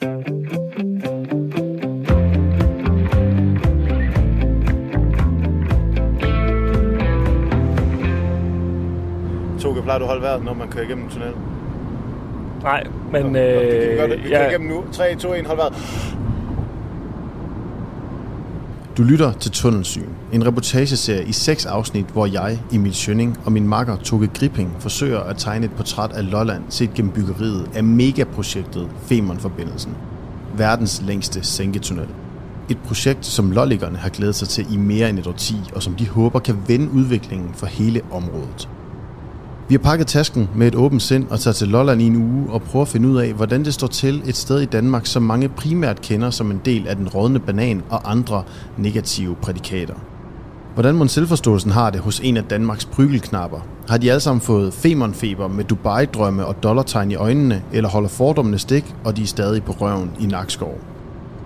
Toge, plejer du at holde vejret, når man kører igennem en tunnel? Nej, men... Nå, det kan vi gøre det. Vi kører ja, igennem nu. 3, 2, 1, hold vejret. Du lytter til Tunnelsyn, en reportageserie i seks afsnit, hvor jeg, Emil Schønning og min makker Toge Gripping forsøger at tegne et portræt af Lolland set gennem byggeriet af megaprojektet Femernforbindelsen. Verdens længste sænketunnel. Et projekt, som lolliggerne har glædet sig til i mere end et årti, og som de håber kan vende udviklingen for hele området. Vi har pakket tasken med et åbent sind og tager til Lolland i en uge og prøver at finde ud af, hvordan det står til et sted i Danmark, som mange primært kender som en del af den rådne banan og andre negative prædikater. Hvordan mon selvforståelsen har det hos en af Danmarks prygelknapper? Har de alle sammen fået femonfeber med Dubai-drømme og dollartegn i øjnene, eller holder fordommene stik, og de er stadig på røven i Nakskov?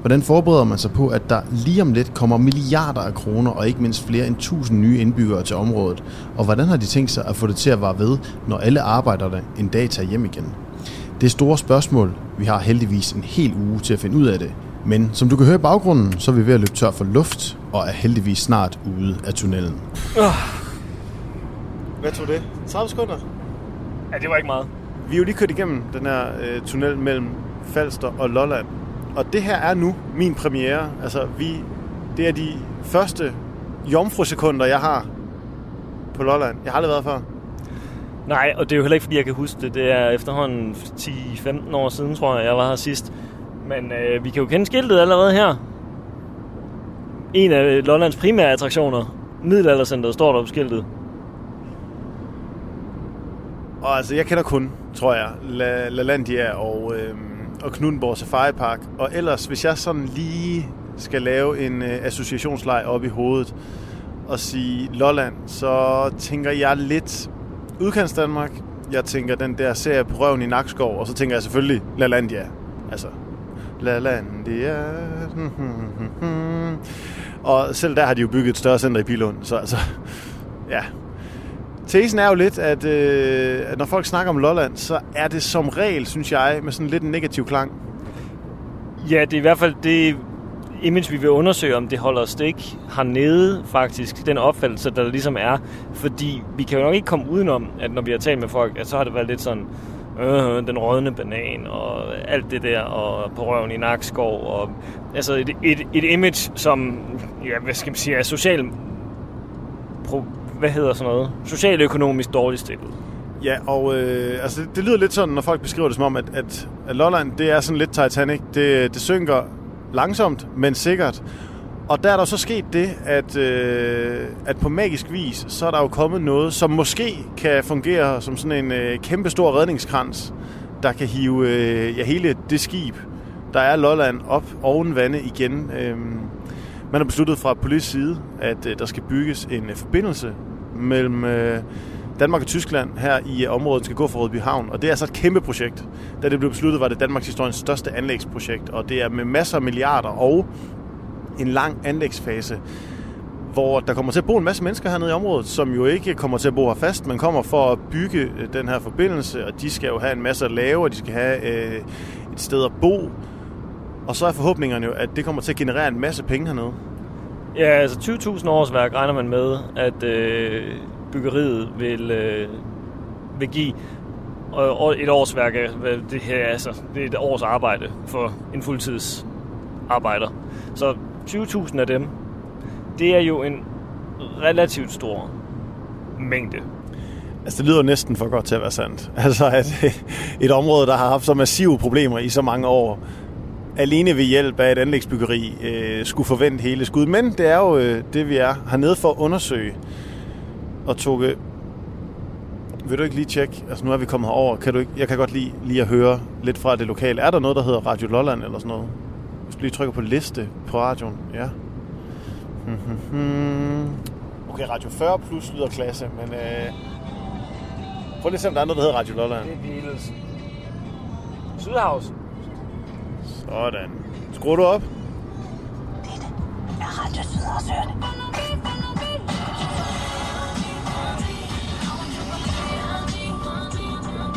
Hvordan forbereder man sig på, at der lige om lidt kommer milliarder af kroner og ikke mindst flere end tusind nye indbyggere til området? Og hvordan har de tænkt sig at få det til at vare ved, når alle arbejderne en dag tager hjem igen? Det er store spørgsmål. Vi har heldigvis en hel uge til at finde ud af det. Men som du kan høre i baggrunden, så er vi ved at løbe tør for luft og er heldigvis snart ude af tunnelen. Hvad tog det? 30 sekunder? ja, det var ikke meget. Vi er jo lige kørt igennem den her øh, tunnel mellem Falster og Lolland. Og det her er nu min premiere. Altså, vi, det er de første jomfru-sekunder, jeg har på Lolland. Jeg har aldrig været før. Nej, og det er jo heller ikke, fordi jeg kan huske det. Det er efterhånden 10-15 år siden, tror jeg, jeg var her sidst. Men øh, vi kan jo kende skiltet allerede her. En af Lollands primære attraktioner. Middelaldercenteret står der på skiltet. Og altså, jeg kender kun, tror jeg, La, LaLandia og, øh, og Knuthenborg Safari Park. Og ellers, hvis jeg sådan lige skal lave en øh, associationsleg op i hovedet og sige Lolland, så tænker jeg lidt udkants Danmark. Jeg tænker den der serie på røven i Nakskov, og så tænker jeg selvfølgelig LaLandia. Altså, LaLandia. og selv der har de jo bygget et større center i Bilund, så altså, ja, Tesen er jo lidt, at, øh, at når folk snakker om Lolland, så er det som regel, synes jeg, med sådan lidt en negativ klang. Ja, det er i hvert fald det image, vi vil undersøge, om det holder stik hernede faktisk, den opfattelse, der ligesom er. Fordi vi kan jo nok ikke komme udenom, at når vi har talt med folk, at så har det været lidt sådan, øh, den rådne banan og alt det der, og på røven i Nakskov, og altså et, et, et image, som, ja, hvad skal man sige, er socialt pro, hvad hedder sådan noget, socialøkonomisk dårligt stillet. Ja, og øh, altså, det, lyder lidt sådan, når folk beskriver det som om, at, at, at Lolland, det er sådan lidt Titanic. Det, det synker langsomt, men sikkert. Og der er der så sket det, at, øh, at på magisk vis, så er der jo kommet noget, som måske kan fungere som sådan en øh, kæmpe stor redningskrans, der kan hive øh, ja, hele det skib, der er Lolland, op oven vande igen. Øh, man har besluttet fra politisk side, at øh, der skal bygges en øh, forbindelse mellem øh, Danmark og Tyskland her i øh, området, skal gå fra Rødby Havn. Og det er altså et kæmpe projekt. Da det blev besluttet, var det Danmarks historiens største anlægsprojekt. Og det er med masser af milliarder og en lang anlægsfase, hvor der kommer til at bo en masse mennesker hernede i området, som jo ikke kommer til at bo her fast, men kommer for at bygge øh, den her forbindelse, og de skal jo have en masse at lave, og de skal have øh, et sted at bo. Og så er forhåbningerne jo, at det kommer til at generere en masse penge hernede. Ja, altså 20.000 årsværk regner man med, at øh, byggeriet vil, øh, vil give. Og, og et årsværk er, det her altså, det er et års arbejde for en fuldtidsarbejder. Så 20.000 af dem, det er jo en relativt stor mængde. Altså, det lyder næsten for godt til at være sandt. Altså, at et område, der har haft så massive problemer i så mange år, alene ved hjælp af et anlægsbyggeri, øh, skulle forvente hele skud. Men det er jo øh, det, vi er hernede for at undersøge. Og Toge, vil du ikke lige tjekke, altså nu er vi kommet herover, kan du ikke, jeg kan godt lige, lige at høre lidt fra det lokale. Er der noget, der hedder Radio Lolland eller sådan noget? Hvis du lige trykker på liste på radioen, ja. Okay, Radio 40 plus lyder klasse, men øh, prøv lige at se, om der er noget, der hedder Radio Lolland. Det er Beatles. Sydhavs. Sådan. Skruer du op? Det er Radio Sydhavsøerne.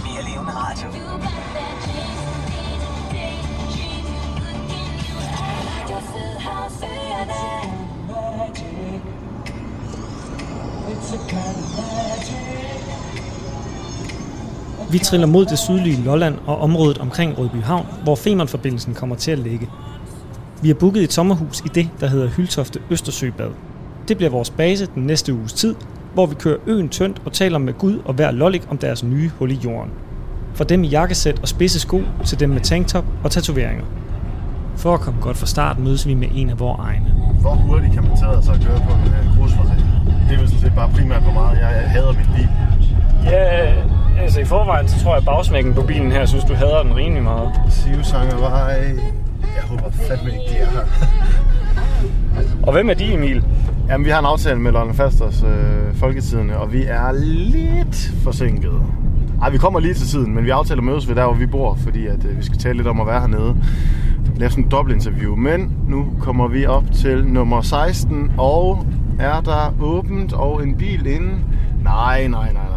Mere levende radio. Radio It's a kind of magic. Vi triller mod det sydlige Lolland og området omkring Rødby Havn, hvor Femernforbindelsen kommer til at ligge. Vi har booket et sommerhus i det, der hedder Hyltofte Østersøbad. Det bliver vores base den næste uges tid, hvor vi kører øen tyndt og taler med Gud og hver lollik om deres nye hul i jorden. For dem i jakkesæt og spidse sko til dem med tanktop og tatoveringer. For at komme godt fra start mødes vi med en af vores egne. Hvor hurtigt kan man tage sig at køre på en grusvej? Det er vel sådan set bare primært, hvor meget jeg, jeg hader min bil. Ja, altså i forvejen, så tror jeg, at bagsmækken på bilen her, synes du hader den rimelig meget. Sivsangervej. Jeg håber fandme ikke, de er her. Og hvem er de, Emil? Jamen, vi har en aftale med Lolland Fasters øh, Folketidene, og vi er lidt forsinket. Ej, vi kommer lige til tiden, men vi aftaler at mødes ved der, hvor vi bor, fordi at, øh, vi skal tale lidt om at være hernede. Lave sådan et dobbeltinterview. Men nu kommer vi op til nummer 16, og er der åbent og en bil inde? Nej, nej, nej, nej, nej, nej.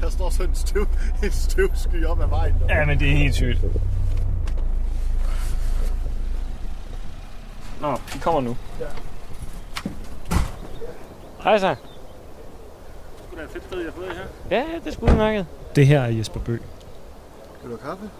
Der står sådan en, støv, en støvsky op ad vejen. Ja, men det er helt sygt. Nå, de kommer nu. Ja. Hej så. Det er et fedt sted, jeg har fået her. Ja, det er sgu udmærket. Det her er Jesper Bø. Vil du have kaffe?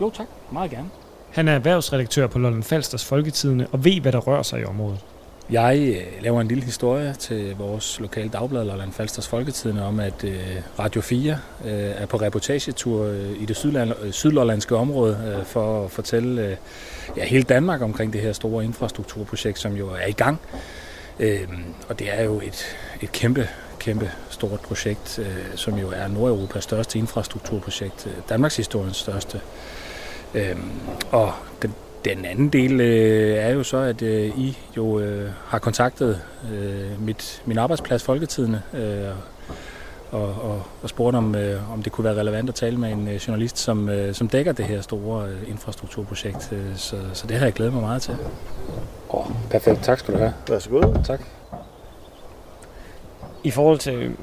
Jo tak, meget gerne. Han er erhvervsredaktør på Lolland Falsters Folketidene og ved, hvad der rører sig i området. Jeg øh, laver en lille historie til vores lokale dagblad, Lolland Falsters Folketidene, om at øh, Radio 4 øh, er på reportagetur i det sydland, sydlollandske område for at fortælle ja, hele Danmark omkring det her store infrastrukturprojekt, som jo er i gang. Øhm, og det er jo et, et kæmpe, kæmpe stort projekt, som jo er Nordeuropas største infrastrukturprojekt, Danmarks historiens største. Øh, og den, den anden del øh, er jo så, at øh, I jo øh, har kontaktet øh, mit, min arbejdsplads Folketidene øh, og, og, og spurgt om, øh, om det kunne være relevant at tale med en øh, journalist, som, øh, som dækker det her store øh, infrastrukturprojekt. Øh, så, så det har jeg glædet mig meget til. Åh, oh, perfekt. Tak skal du have. Værsgo. Tak. I forhold til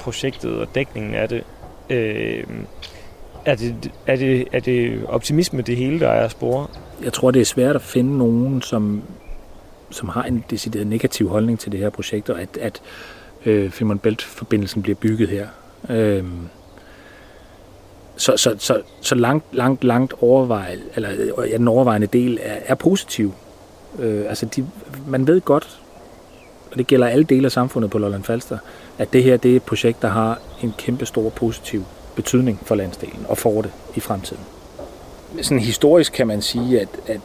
projektet og dækningen af det, øh, er det, er det, er det optimisme det hele, der er at spore? Jeg tror, det er svært at finde nogen, som, som har en decideret negativ holdning til det her projekt, og at, at øh, Femern Bælt-forbindelsen bliver bygget her. Øh, så, så, så, så langt, langt, langt overvej, eller ja, den overvejende del er, er positiv. Øh, altså de, man ved godt, og det gælder alle dele af samfundet på Lolland Falster, at det her det er et projekt, der har en kæmpe stor positiv betydning for landsdelen og for det i fremtiden. Sådan historisk kan man sige, at, at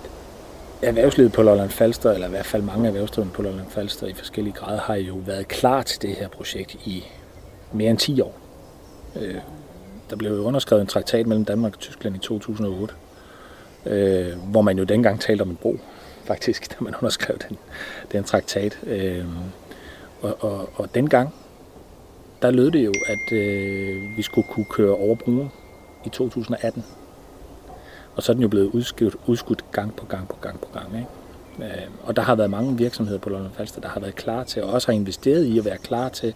erhvervslivet på Lolland Falster, eller i hvert fald mange erhvervsdrivende på Lolland Falster i forskellige grader, har jo været klar til det her projekt i mere end 10 år. Øh, der blev jo underskrevet en traktat mellem Danmark og Tyskland i 2008, øh, hvor man jo dengang talte om en bro, faktisk, da man underskrev den, den traktat. Øh, og, og, og dengang, der lød det jo, at øh, vi skulle kunne køre over broen i 2018. Og så er den jo blevet udskudt, udskudt gang på gang på gang på gang. Ikke? Øh, og der har været mange virksomheder på Lolland Falster, der har været klar til, og også har investeret i at være klar til,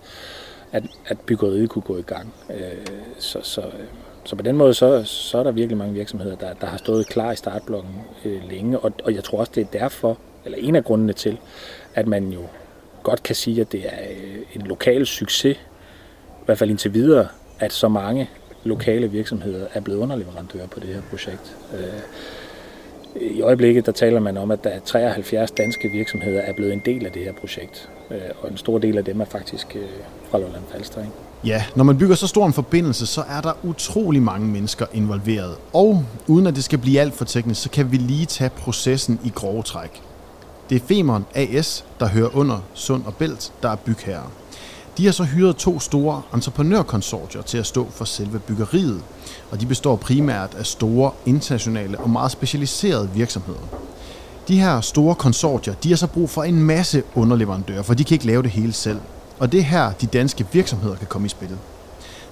at, at byggeriet kunne gå i gang. Øh, så, så, øh, så på den måde, så, så er der virkelig mange virksomheder, der, der har stået klar i startblokken øh, længe, og, og jeg tror også, det er derfor, eller en af grundene til, at man jo godt kan sige, at det er øh, en lokal succes, hvert fald indtil videre, at så mange lokale virksomheder er blevet underleverandører på det her projekt. Øh, I øjeblikket der taler man om, at der er 73 danske virksomheder er blevet en del af det her projekt, øh, og en stor del af dem er faktisk øh, fra Lolland Falster. Ikke? Ja, når man bygger så stor en forbindelse, så er der utrolig mange mennesker involveret. Og uden at det skal blive alt for teknisk, så kan vi lige tage processen i grove træk. Det er Femern AS, der hører under Sund og Bælt, der er bygherre. De har så hyret to store entreprenørkonsortier til at stå for selve byggeriet, og de består primært af store, internationale og meget specialiserede virksomheder. De her store konsortier, de har så brug for en masse underleverandører, for de kan ikke lave det hele selv. Og det er her, de danske virksomheder kan komme i spillet.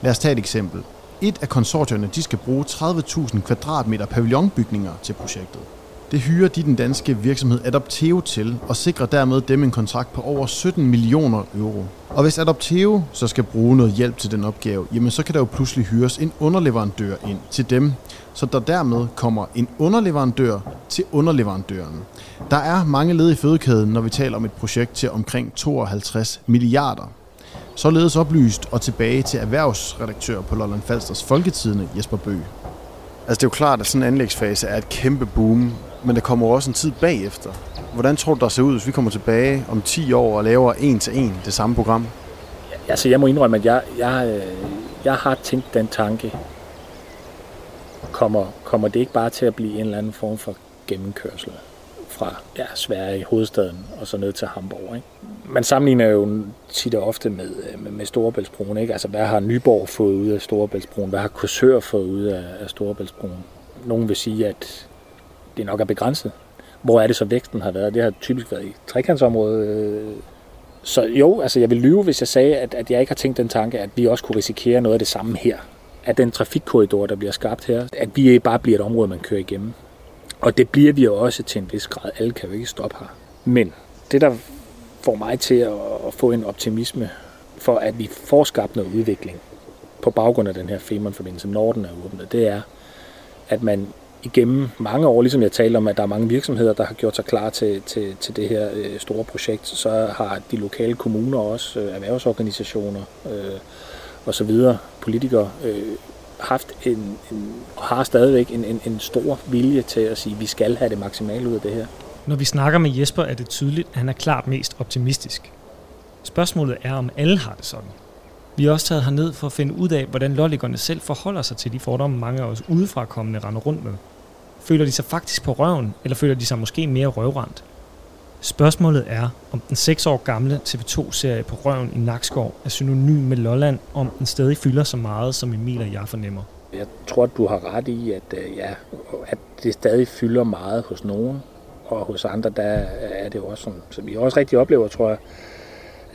Lad os tage et eksempel. Et af konsortierne de skal bruge 30.000 kvadratmeter pavillonbygninger til projektet. Det hyrer de den danske virksomhed Adopteo til og sikrer dermed dem en kontrakt på over 17 millioner euro. Og hvis Adopteo så skal bruge noget hjælp til den opgave, jamen så kan der jo pludselig hyres en underleverandør ind til dem, så der dermed kommer en underleverandør til underleverandøren. Der er mange led i fødekæden, når vi taler om et projekt til omkring 52 milliarder. Således oplyst og tilbage til erhvervsredaktør på Lolland Falsters Folketidende Jesper Bøge. Altså det er jo klart, at sådan en anlægsfase er et kæmpe boom, men der kommer også en tid bagefter. Hvordan tror du, der ser ud, hvis vi kommer tilbage om 10 år og laver en til en det samme program? Altså jeg må indrømme, at jeg, jeg, øh, jeg har tænkt den tanke, kommer, kommer det ikke bare til at blive en eller anden form for gennemkørsel fra ja, Sverige, hovedstaden, og så ned til Hamburg. Ikke? Man sammenligner jo tit og ofte med, øh, med, med Storebæltsbroen. Ikke? Altså, hvad har Nyborg fået ud af Storebæltsbroen? Hvad har Korsør fået ud af, af Storebæltsbroen? Nogen vil sige, at det nok er begrænset. Hvor er det så væksten har været? Det har typisk været i trekantsområdet. Så jo, altså jeg vil lyve, hvis jeg sagde, at, at jeg ikke har tænkt den tanke, at vi også kunne risikere noget af det samme her. At den trafikkorridor, der bliver skabt her, at vi bare bliver et område, man kører igennem. Og det bliver vi jo også til en vis grad. Alle kan jo ikke stoppe her. Men det, der får mig til at få en optimisme for, at vi får skabt noget udvikling på baggrund af den her Femern-forbindelse, når den er åbnet, det er, at man igennem mange år, ligesom jeg talte om, at der er mange virksomheder, der har gjort sig klar til, til, til det her øh, store projekt, så har de lokale kommuner også, øh, erhvervsorganisationer øh, og så videre, politikere, øh, haft en, en, og har stadigvæk en, en, en stor vilje til at sige, at vi skal have det maksimale ud af det her. Når vi snakker med Jesper, er det tydeligt, at han er klart mest optimistisk. Spørgsmålet er, om alle har det sådan. Vi har også taget herned for at finde ud af, hvordan lolligerne selv forholder sig til de fordomme, mange af os udefra kommende render rundt med. Føler de sig faktisk på røven, eller føler de sig måske mere røvrendt? Spørgsmålet er, om den 6 år gamle TV2-serie på røven i Nakskov er synonym med Lolland, om den stadig fylder så meget, som Emil og jeg fornemmer. Jeg tror, at du har ret i, at, øh, ja, at det stadig fylder meget hos nogen, og hos andre, der er det også, som, som vi også rigtig oplever, tror jeg,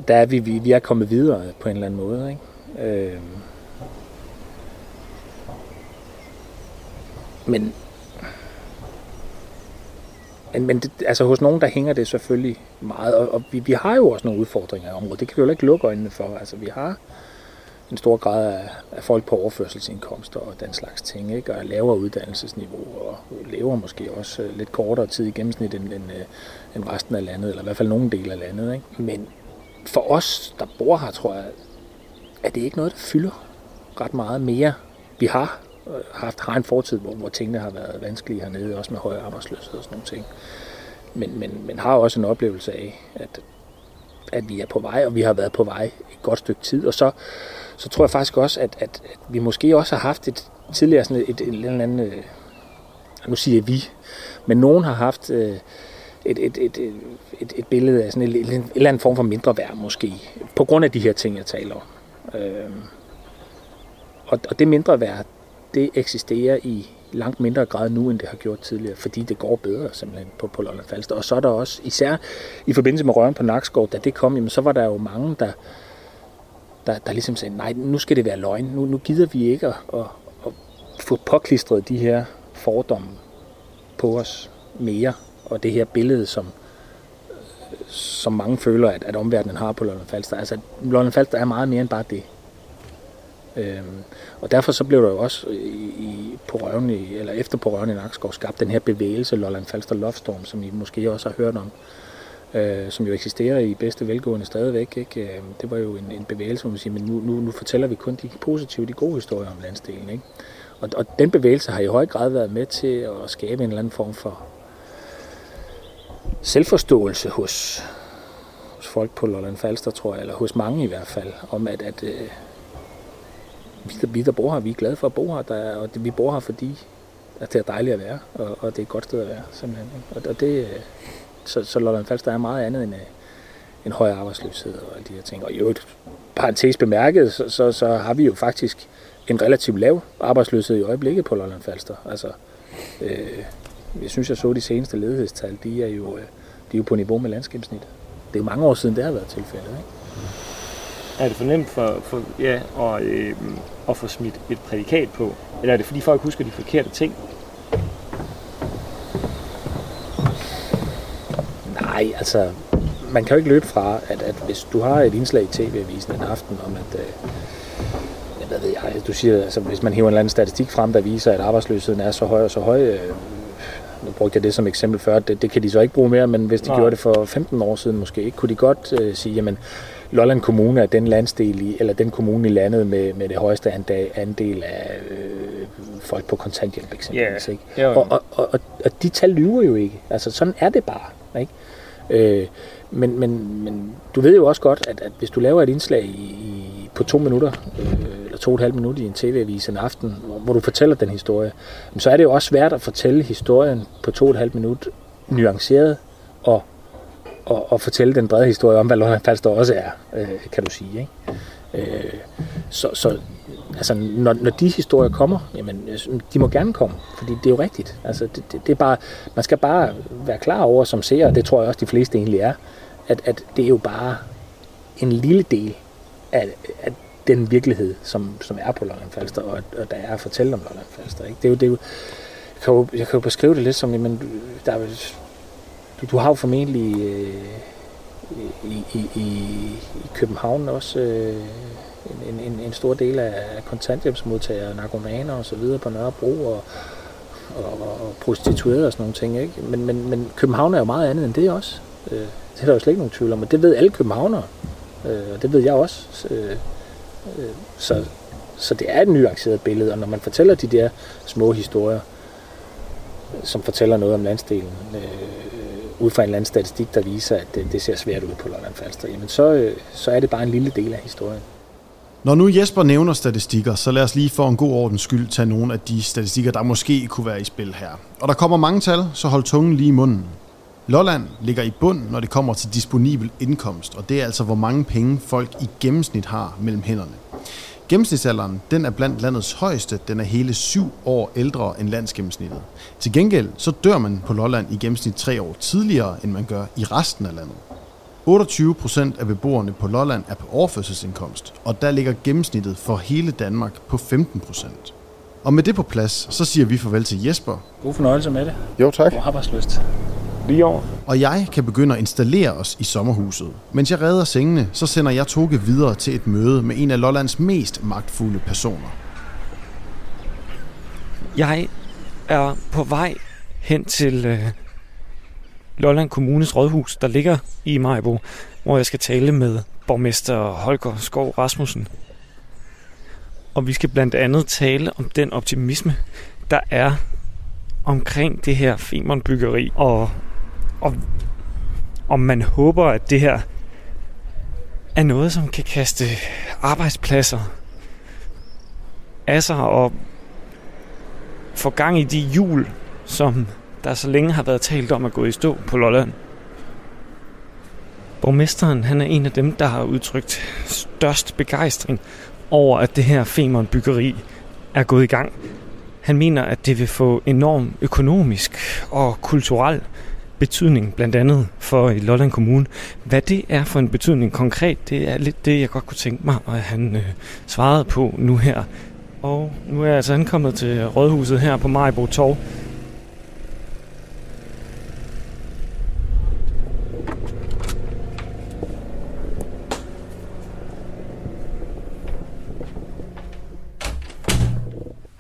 der er vi, vi, vi er kommet videre på en eller anden måde. Ikke? Øh, men men, men det, altså hos nogen, der hænger det selvfølgelig meget, og, og vi, vi har jo også nogle udfordringer i området. Det kan vi jo ikke lukke øjnene for. Altså vi har en stor grad af, af folk på overførselsindkomster og den slags ting, ikke? og lavere uddannelsesniveau, og lever måske også øh, lidt kortere tid i gennemsnit end, end, øh, end resten af landet, eller i hvert fald nogen del af landet. Ikke? Men for os, der bor her, tror jeg, at det ikke noget, der fylder ret meget mere. Vi har haft, har en fortid, hvor, hvor tingene har været vanskelige hernede, også med høj arbejdsløshed og sådan nogle ting. Men, men, men har også en oplevelse af, at, at vi er på vej, og vi har været på vej et godt stykke tid. Og så, så tror jeg faktisk også, at, at, at vi måske også har haft et tidligere sådan et, et, et eller andet, øh, nu siger jeg vi, men nogen har haft øh, et, et, et, et, et billede af sådan en, en, en eller anden form for mindre værd måske, på grund af de her ting, jeg taler om. Øh, og, og det mindre værd, det eksisterer i langt mindre grad nu, end det har gjort tidligere, fordi det går bedre simpelthen på, på Lolland Falster. Og så er der også, især i forbindelse med røren på Nakskov, da det kom, jamen, så var der jo mange, der, der, der ligesom sagde, nej, nu skal det være løgn. Nu, nu gider vi ikke at, at, at få påklistret de her fordomme på os mere, og det her billede, som, som mange føler, at, at omverdenen har på Lolland Falster. Altså, Lolland Falster er meget mere end bare det. Øhm, og derfor så blev der jo også i, i, på røven i, eller efter på røven i Nakskov skabt den her bevægelse, Lolland Falster Love Storm, som I måske også har hørt om, øh, som jo eksisterer i bedste velgående stadigvæk. Ikke? Øh, det var jo en, en bevægelse, hvor man siger, men nu, nu, nu fortæller vi kun de positive, de gode historier om landsdelen. Ikke? Og, og den bevægelse har i høj grad været med til at skabe en eller anden form for selvforståelse hos, hos folk på Lolland Falster, tror jeg, eller hos mange i hvert fald, om at, at øh, vi, der, vi, der bor her, vi er glade for at bo her, der, og det, vi bor her, fordi at det er dejligt at være, og, og det er et godt sted at være, simpelthen. Og, og det, så, så Lolland Falster er meget andet end øh, en høj arbejdsløshed og alle de her ting. Og i øvrigt, parentes bemærket, så, så, så har vi jo faktisk en relativt lav arbejdsløshed i øjeblikket på Lolland Falster. Altså, øh, jeg synes, jeg så de seneste ledighedstal, de er jo, øh, de er jo på niveau med landsgennemsnittet. Det er jo mange år siden, det har været tilfældet. Ikke? Er det for nemt for, for ja, at, øh, at få smidt et prædikat på? Eller er det fordi folk husker de forkerte ting? Nej, altså, man kan jo ikke løbe fra, at, at hvis du har et indslag i TV-avisen en aften om, at øh, hvad ved jeg, du siger, altså, hvis man hiver en eller anden statistik frem, der viser, at arbejdsløsheden er så høj og så høj, øh, nu brugte jeg det som eksempel før, det, det kan de så ikke bruge mere, men hvis de Nej. gjorde det for 15 år siden måske, ikke, kunne de godt øh, sige, jamen, Lolland Kommune er den landsdel i, eller den kommune i landet med, med det højeste andel af øh, folk på kontanthjælp eksempelvis. Yeah. Ikke? Og, og, og, og de tal lyver jo ikke. Altså sådan er det bare. Ikke? Øh, men, men, men du ved jo også godt, at, at hvis du laver et indslag i, i, på to minutter, øh, eller to og et halvt minut i en tv-avis en aften, hvor, hvor du fortæller den historie, så er det jo også svært at fortælle historien på to og et halvt minut nuanceret og og, og fortælle den brede historie om, hvad Lolland Falster også er, øh, kan du sige. Ikke? Øh, så, så altså, når, når de historier kommer, jamen, øh, de må gerne komme, fordi det er jo rigtigt. Altså, det, det, det er bare, man skal bare være klar over som seer, og det tror jeg også de fleste egentlig er, at, at det er jo bare en lille del af, af den virkelighed, som, som er på Lolland Falster, og, og der er at fortælle om Lolland Falster. Ikke? Det er jo, det er jo, jeg, kan jo, jeg kan jo beskrive det lidt som, jamen, der er du, du har jo formentlig øh, i, i, i, i København også øh, en, en, en stor del af kontanthjælpsmodtagere, narkomaner og så videre på Nørrebro og, og, og prostituerede og sådan nogle ting. Ikke? Men, men, men København er jo meget andet end det også. Øh, det er der jo slet ikke nogen tvivl om, og det ved alle københavnere. Øh, og det ved jeg også. Øh, øh, så, så det er et nuanceret billede, og når man fortæller de der små historier, som fortæller noget om landsdelen, øh, ud fra en eller anden statistik, der viser, at det, det ser svært ud på Lolland Falster, jamen så, øh, så er det bare en lille del af historien. Når nu Jesper nævner statistikker, så lad os lige for en god ordens skyld tage nogle af de statistikker, der måske kunne være i spil her. Og der kommer mange tal, så hold tungen lige i munden. Lolland ligger i bund, når det kommer til disponibel indkomst, og det er altså, hvor mange penge folk i gennemsnit har mellem hænderne. Gennemsnitsalderen den er blandt landets højeste. Den er hele syv år ældre end landsgennemsnittet. Til gengæld så dør man på Lolland i gennemsnit tre år tidligere, end man gør i resten af landet. 28 procent af beboerne på Lolland er på overførselsindkomst, og der ligger gennemsnittet for hele Danmark på 15 procent. Og med det på plads, så siger vi farvel til Jesper. God fornøjelse med det. Jo, tak. God arbejdsløst lige over. Og jeg kan begynde at installere os i sommerhuset. Mens jeg redder sengene, så sender jeg Toge videre til et møde med en af Lollands mest magtfulde personer. Jeg er på vej hen til øh, Lolland Kommunes rådhus, der ligger i Majbo, hvor jeg skal tale med borgmester Holger Skov Rasmussen. Og vi skal blandt andet tale om den optimisme, der er omkring det her Femern-byggeri, og og om man håber, at det her er noget, som kan kaste arbejdspladser af sig og få gang i de hjul, som der så længe har været talt om at gå i stå på Lolland. Borgmesteren han er en af dem, der har udtrykt størst begejstring over, at det her Femern byggeri er gået i gang. Han mener, at det vil få enorm økonomisk og kulturel betydning, blandt andet for i Lolland Kommune. Hvad det er for en betydning konkret, det er lidt det, jeg godt kunne tænke mig, at han øh, svarede på nu her. Og nu er jeg altså ankommet til Rådhuset her på Majbo Torv.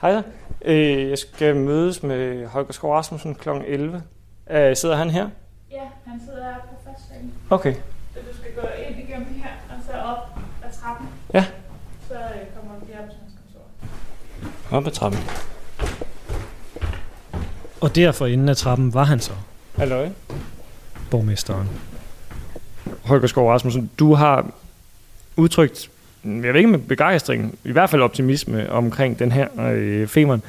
Hej, øh, jeg skal mødes med Holger Skov Rasmussen kl. 11. Øh, sidder han her? Ja, han sidder her på første salen. Okay. Så du skal gå ind igennem her, og så op ad trappen. Ja. Så øh, kommer du her på hans kontor. Op ad trappen. Og der for enden af trappen var han så. Hallo? Borgmesteren. Holger Skov Rasmussen, du har udtrykt, jeg ved ikke med begejstring, i hvert fald optimisme omkring den her øh, Femern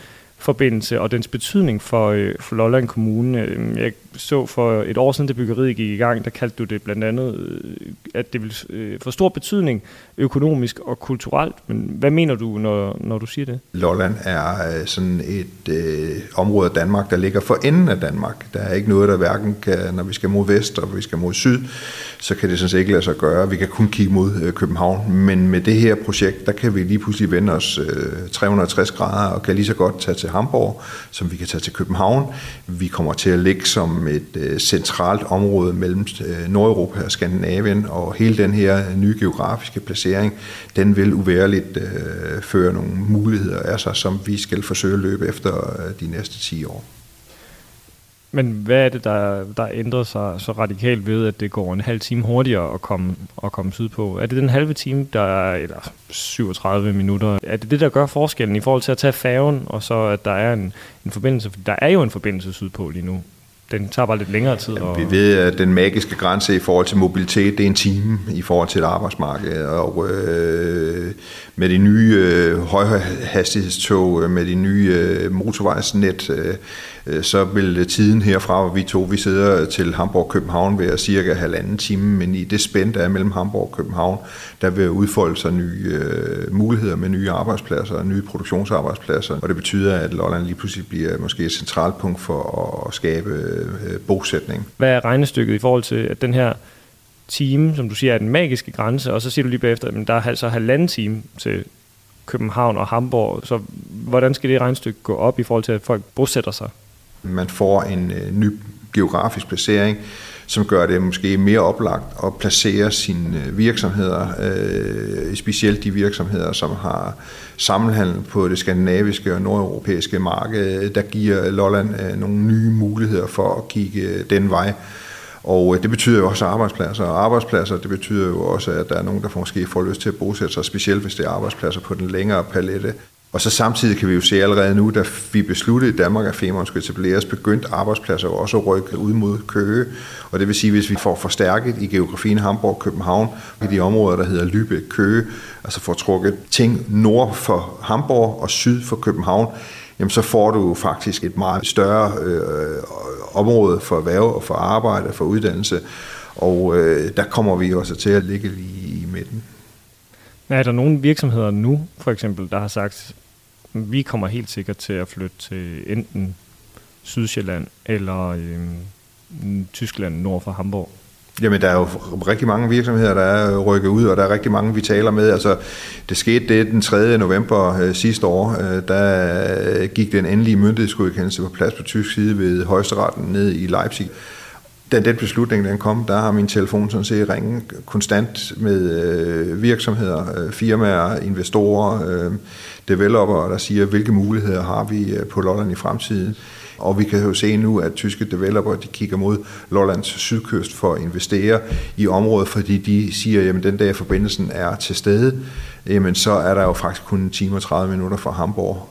forbindelse og dens betydning for, øh, for Lolland Kommune. Øhm, jeg så for et år siden, da byggeriet gik i gang, der kaldte du det blandt andet, øh, at det vil øh, få stor betydning økonomisk og kulturelt. Men hvad mener du, når, når du siger det? Lolland er øh, sådan et øh, område af Danmark, der ligger for enden af Danmark. Der er ikke noget, der hverken kan, når vi skal mod vest og vi skal mod syd, så kan det sådan set ikke lade sig gøre. Vi kan kun kigge mod øh, København, men med det her projekt, der kan vi lige pludselig vende os øh, 360 grader og kan lige så godt tage til Hamburg, som vi kan tage til København. Vi kommer til at ligge som et øh, centralt område mellem øh, Nordeuropa og Skandinavien, og hele den her nye geografiske placering, den vil uværligt øh, føre nogle muligheder af sig, som vi skal forsøge at løbe efter øh, de næste 10 år. Men hvad er det, der, der ændrer sig så radikalt ved, at det går en halv time hurtigere at komme, at komme sydpå? Er det den halve time, der er, eller 37 minutter, er det det, der gør forskellen i forhold til at tage færgen, og så at der er en, en forbindelse? For der er jo en forbindelse sydpå lige nu den tager bare lidt længere tid. Og... Vi ved, at den magiske grænse i forhold til mobilitet, det er en time i forhold til et arbejdsmarked. Og øh, med de nye øh, højhastighedstog, øh, med de nye øh, motorvejsnet, øh, øh, så vil tiden herfra, hvor vi to vi sidder til Hamburg-København, være cirka halvanden time, men i det spænd, der er mellem Hamburg og København, der vil udfolde sig nye øh, muligheder med nye arbejdspladser og nye produktionsarbejdspladser, og det betyder, at Lolland lige pludselig bliver måske et centralt punkt for at skabe øh, bosætning. Hvad er regnestykket i forhold til, at den her time, som du siger, er den magiske grænse, og så siger du lige bagefter, at der er altså halvanden time til København og Hamburg, så hvordan skal det regnstykke gå op i forhold til, at folk bosætter sig? Man får en øh, ny geografisk placering, som gør det måske mere oplagt at placere sine øh, virksomheder, øh, specielt de virksomheder, som har sammenhandel på det skandinaviske og nordeuropæiske marked, der giver Lolland øh, nogle nye muligheder for at kigge øh, den vej. Og øh, det betyder jo også arbejdspladser, og arbejdspladser, det betyder jo også, at der er nogen, der måske får lyst til at bosætte sig, specielt hvis det er arbejdspladser på den længere palette. Og så samtidig kan vi jo se allerede nu, da vi besluttede i Danmark, at Femern skulle etableres, begyndt arbejdspladser jo også at rykke ud mod Køge. Og det vil sige, hvis vi får forstærket i geografien Hamburg, København, i de områder, der hedder Lübeck, Køge, altså får trukket ting nord for Hamburg og syd for København, jamen så får du faktisk et meget større øh, område for erhverv og for arbejde og for uddannelse. Og øh, der kommer vi også til at ligge lige i midten. Er der nogle virksomheder nu, for eksempel, der har sagt, vi kommer helt sikkert til at flytte til enten Sydsjælland eller øh, Tyskland nord for Hamburg. Jamen, der er jo rigtig mange virksomheder, der er øh, rykket ud, og der er rigtig mange, vi taler med. Altså, det skete det den 3. november øh, sidste år. Øh, der øh, gik den endelige myndighedsgodkendelse på plads på tysk side ved højesteretten ned i Leipzig. Da den beslutning den kom, der har min telefon sådan set ringet konstant med øh, virksomheder, øh, firmaer, investorer, øh, developere, der siger, hvilke muligheder har vi øh, på Lolland i fremtiden. Og vi kan jo se nu, at tyske developere de kigger mod Lollands sydkyst for at investere i området, fordi de siger, at den der forbindelsen er til stede, jamen så er der jo faktisk kun en time og 30 minutter fra Hamburg.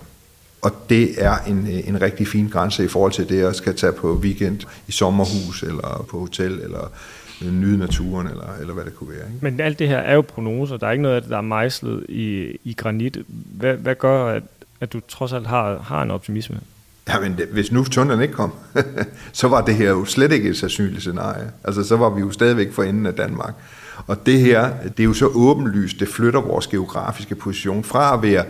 Og det er en, øh, en rigtig fin grænse i forhold til det, at skal tage på weekend i sommerhus, eller på hotel, eller øh, nyde naturen, eller, eller hvad det kunne være. Ikke? Men alt det her er jo prognoser. Der er ikke noget af det, der er mejslet i, i granit. Hvad, hvad gør, at, at du trods alt har, har en optimisme? Jamen, hvis nu tunnelen ikke kom, så var det her jo slet ikke et sandsynligt scenarie. Altså, så var vi jo stadigvæk for enden af Danmark. Og det her, det er jo så åbenlyst, det flytter vores geografiske position fra at være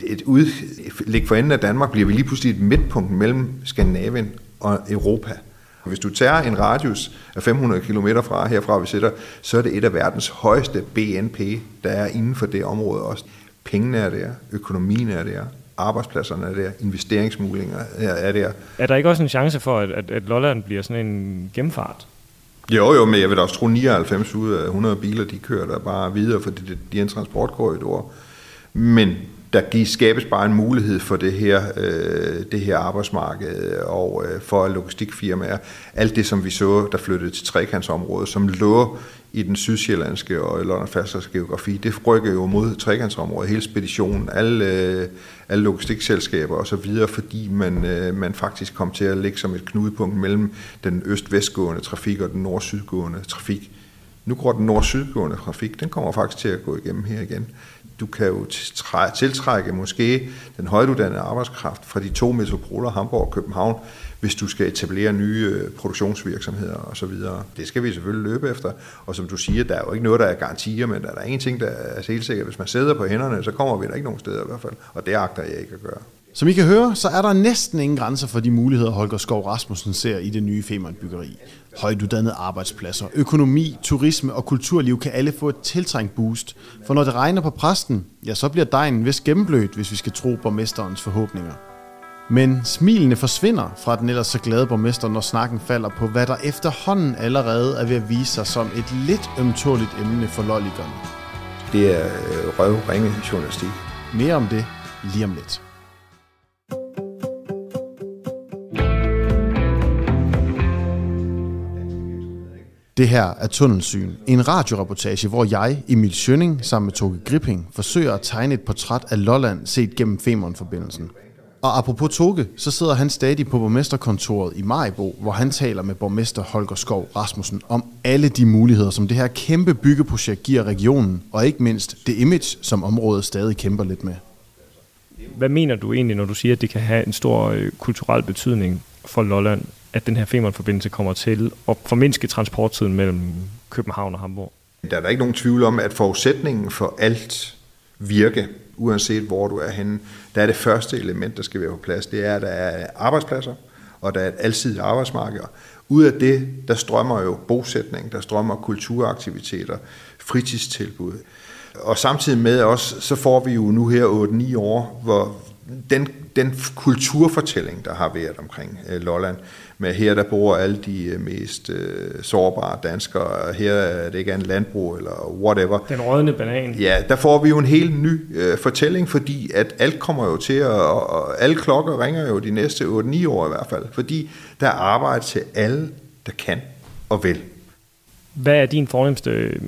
et udlæg for enden af Danmark, bliver vi lige pludselig et midtpunkt mellem Skandinavien og Europa. Og hvis du tager en radius af 500 km fra herfra, vi sætter, så er det et af verdens højeste BNP, der er inden for det område også. Pengene er der, økonomien er der, arbejdspladserne er der, investeringsmuligheder er der. Er der ikke også en chance for, at, at, at Lolland bliver sådan en gennemfart? Jo, jo, men jeg vil da også tro, 99 ud af 100 biler, de kører der bare videre, fordi det, de er en transportkorridor. Men der skabes bare en mulighed for det her, øh, det her arbejdsmarked og øh, for logistikfirmaer. Alt det, som vi så, der flyttede til trekantsområdet, som lå i den sydsjællandske og London geografi, det rykker jo mod trekantsområdet, hele speditionen, alle, øh, alle logistikselskaber osv., fordi man, øh, man faktisk kom til at ligge som et knudepunkt mellem den øst-vestgående trafik og den nord-sydgående trafik. Nu går den nord-sydgående trafik, den kommer faktisk til at gå igennem her igen du kan jo tiltrække måske den højtuddannede arbejdskraft fra de to metropoler, Hamburg og København, hvis du skal etablere nye øh, produktionsvirksomheder osv. Det skal vi selvfølgelig løbe efter. Og som du siger, der er jo ikke noget, der er garantier, men der er en ting, der er helt sikkert. Hvis man sidder på hænderne, så kommer vi der ikke nogen steder i hvert fald. Og det agter jeg ikke at gøre. Som I kan høre, så er der næsten ingen grænser for de muligheder, Holger Skov Rasmussen ser i det nye Femern-byggeri. Højtuddannede arbejdspladser, økonomi, turisme og kulturliv kan alle få et tiltrængt boost. For når det regner på præsten, ja, så bliver dejen vist gennemblødt, hvis vi skal tro på mesterens forhåbninger. Men smilene forsvinder fra den ellers så glade borgmester, når snakken falder på, hvad der efterhånden allerede er ved at vise sig som et lidt ømtåligt emne for lolligerne. Det er øh, røvringe journalistik. Mere om det lige om lidt. Det her er Tunnelsyn, en radioreportage, hvor jeg, Emil Schønning, sammen med Toge Gripping, forsøger at tegne et portræt af Lolland set gennem Femern-forbindelsen. Og apropos Toge, så sidder han stadig på borgmesterkontoret i Majbo, hvor han taler med borgmester Holger Skov Rasmussen om alle de muligheder, som det her kæmpe byggeprojekt giver regionen, og ikke mindst det image, som området stadig kæmper lidt med. Hvad mener du egentlig, når du siger, at det kan have en stor øh, kulturel betydning for Lolland, at den her Femern-forbindelse kommer til at formindske transporttiden mellem København og Hamburg? Der er der ikke nogen tvivl om, at forudsætningen for alt virke, uanset hvor du er henne, der er det første element, der skal være på plads. Det er, at der er arbejdspladser, og der er et alsidigt arbejdsmarked. Ud af det, der strømmer jo bosætning, der strømmer kulturaktiviteter, fritidstilbud. Og samtidig med os, så får vi jo nu her 8-9 år, hvor den, den kulturfortælling, der har været omkring øh, Lolland, med her der bor alle de øh, mest øh, sårbare danskere, og her er det ikke en landbrug eller whatever. Den rådne banan. Ja, der får vi jo en helt ny øh, fortælling, fordi at alt kommer jo til, at, og, og alle klokker ringer jo de næste 8-9 år i hvert fald, fordi der er arbejde til alle, der kan og vil. Hvad er din fornemmeste øh,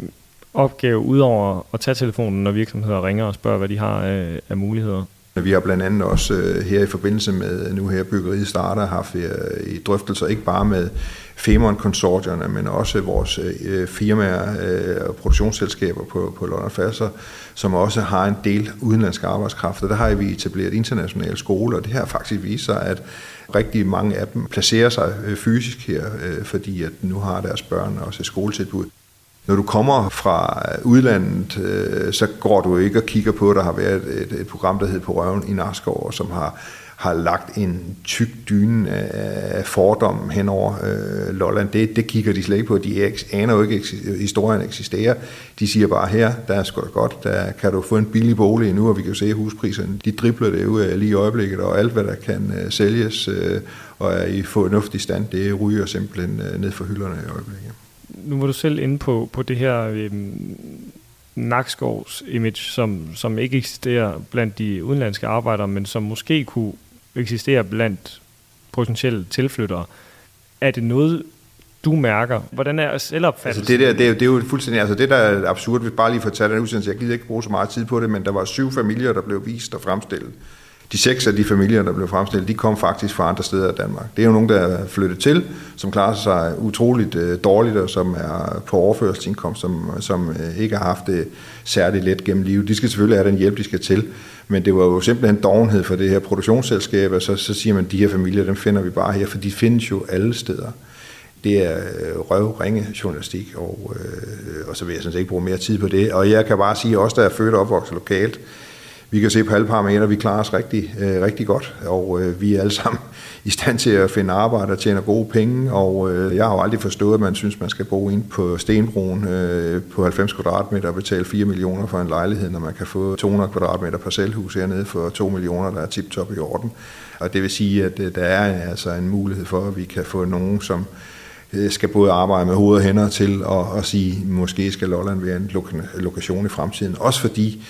opgave, udover at tage telefonen, når virksomheder ringer og spørger, hvad de har af, af muligheder? Vi har blandt andet også øh, her i forbindelse med nu her byggeriet starter haft øh, i drøftelser ikke bare med Femern-konsortierne, men også vores øh, firmaer øh, og produktionsselskaber på, på London Fasser, som også har en del udenlandske arbejdskraft. Og der har vi etableret internationale skoler, og det her faktisk vist sig, at rigtig mange af dem placerer sig øh, fysisk her, øh, fordi at nu har deres børn også et skoletilbud. Når du kommer fra udlandet, øh, så går du ikke og kigger på, at der har været et, et program, der hedder På Røven i Narskov, som har, har lagt en tyk dyne af fordom hen over øh, Lolland. Det, det kigger de slet ikke på. De aner jo ikke, at historien eksisterer. De siger bare, her, der er sgu da godt, der kan du få en billig bolig nu, og vi kan jo se huspriserne. De dribler det ud lige i øjeblikket, og alt, hvad der kan øh, sælges øh, og er i fornuftig stand, det ryger simpelthen øh, ned for hylderne i øjeblikket nu var du selv inde på, på det her øh, Nakskovs image, som, som ikke eksisterer blandt de udenlandske arbejdere, men som måske kunne eksistere blandt potentielle tilflyttere. Er det noget, du mærker? Hvordan er selvopfattelsen? Altså det, der, det, er, jo, det er jo fuldstændig, altså det der er absurd, hvis bare lige fortalte den udsendelse, jeg gider ikke bruge så meget tid på det, men der var syv familier, der blev vist og fremstillet de seks af de familier, der blev fremstillet, de kom faktisk fra andre steder i Danmark. Det er jo nogen, der er flyttet til, som klarer sig utroligt øh, dårligt, og som er på overførselsindkomst, som, som øh, ikke har haft det særligt let gennem livet. De skal selvfølgelig have den hjælp, de skal til, men det var jo simpelthen dogenhed for det her produktionsselskab, og så, så siger man, at de her familier, dem finder vi bare her, for de findes jo alle steder. Det er øh, røvringe journalistik, og, øh, og så vil jeg sådan set ikke bruge mere tid på det. Og jeg kan bare sige, at os, der er født og opvokset lokalt, vi kan se på alle parametre, at vi klarer os rigtig, øh, rigtig godt, og øh, vi er alle sammen i stand til at finde arbejde og tjene gode penge, og øh, jeg har jo aldrig forstået, at man synes, man skal bo ind på Stenbroen øh, på 90 kvadratmeter og betale 4 millioner for en lejlighed, når man kan få 200 kvadratmeter parcelhus hernede for 2 millioner, der er tip-top i orden. Og det vil sige, at øh, der er altså en mulighed for, at vi kan få nogen, som øh, skal både arbejde med hoved og hænder til at, at sige, måske skal Lolland være en lokation i fremtiden. Også fordi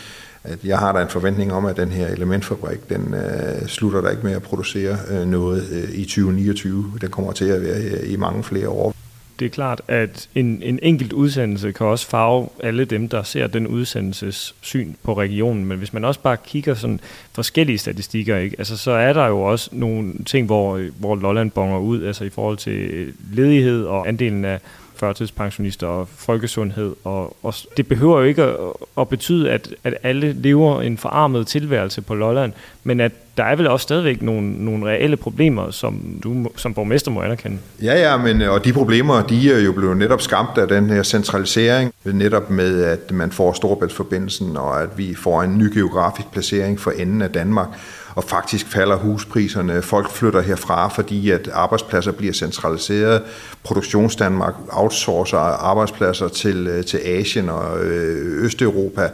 at jeg har da en forventning om, at den her elementfabrik, den øh, slutter der ikke med at producere øh, noget øh, i 2029. Den kommer til at være øh, i mange flere år. Det er klart, at en, en enkelt udsendelse kan også farve alle dem, der ser den udsendelses syn på regionen. Men hvis man også bare kigger sådan forskellige statistikker, ikke? Altså, så er der jo også nogle ting, hvor, hvor Lolland bonger ud, altså i forhold til øh, ledighed og andelen af førtidspensionister og folkesundhed. Og, og det behøver jo ikke at, at betyde, at, at alle lever en forarmet tilværelse på Lolland, men at der er vel også stadigvæk nogle, nogle reelle problemer, som du som borgmester må anerkende. Ja, ja, men øh, og de problemer, de er jo blevet netop skabt af den her centralisering, netop med, at man får Storbæltsforbindelsen, og at vi får en ny geografisk placering for enden af Danmark og faktisk falder huspriserne. Folk flytter herfra, fordi at arbejdspladser bliver centraliseret. Produktionsdanmark outsourcer arbejdspladser til, øh, til Asien og øh, Østeuropa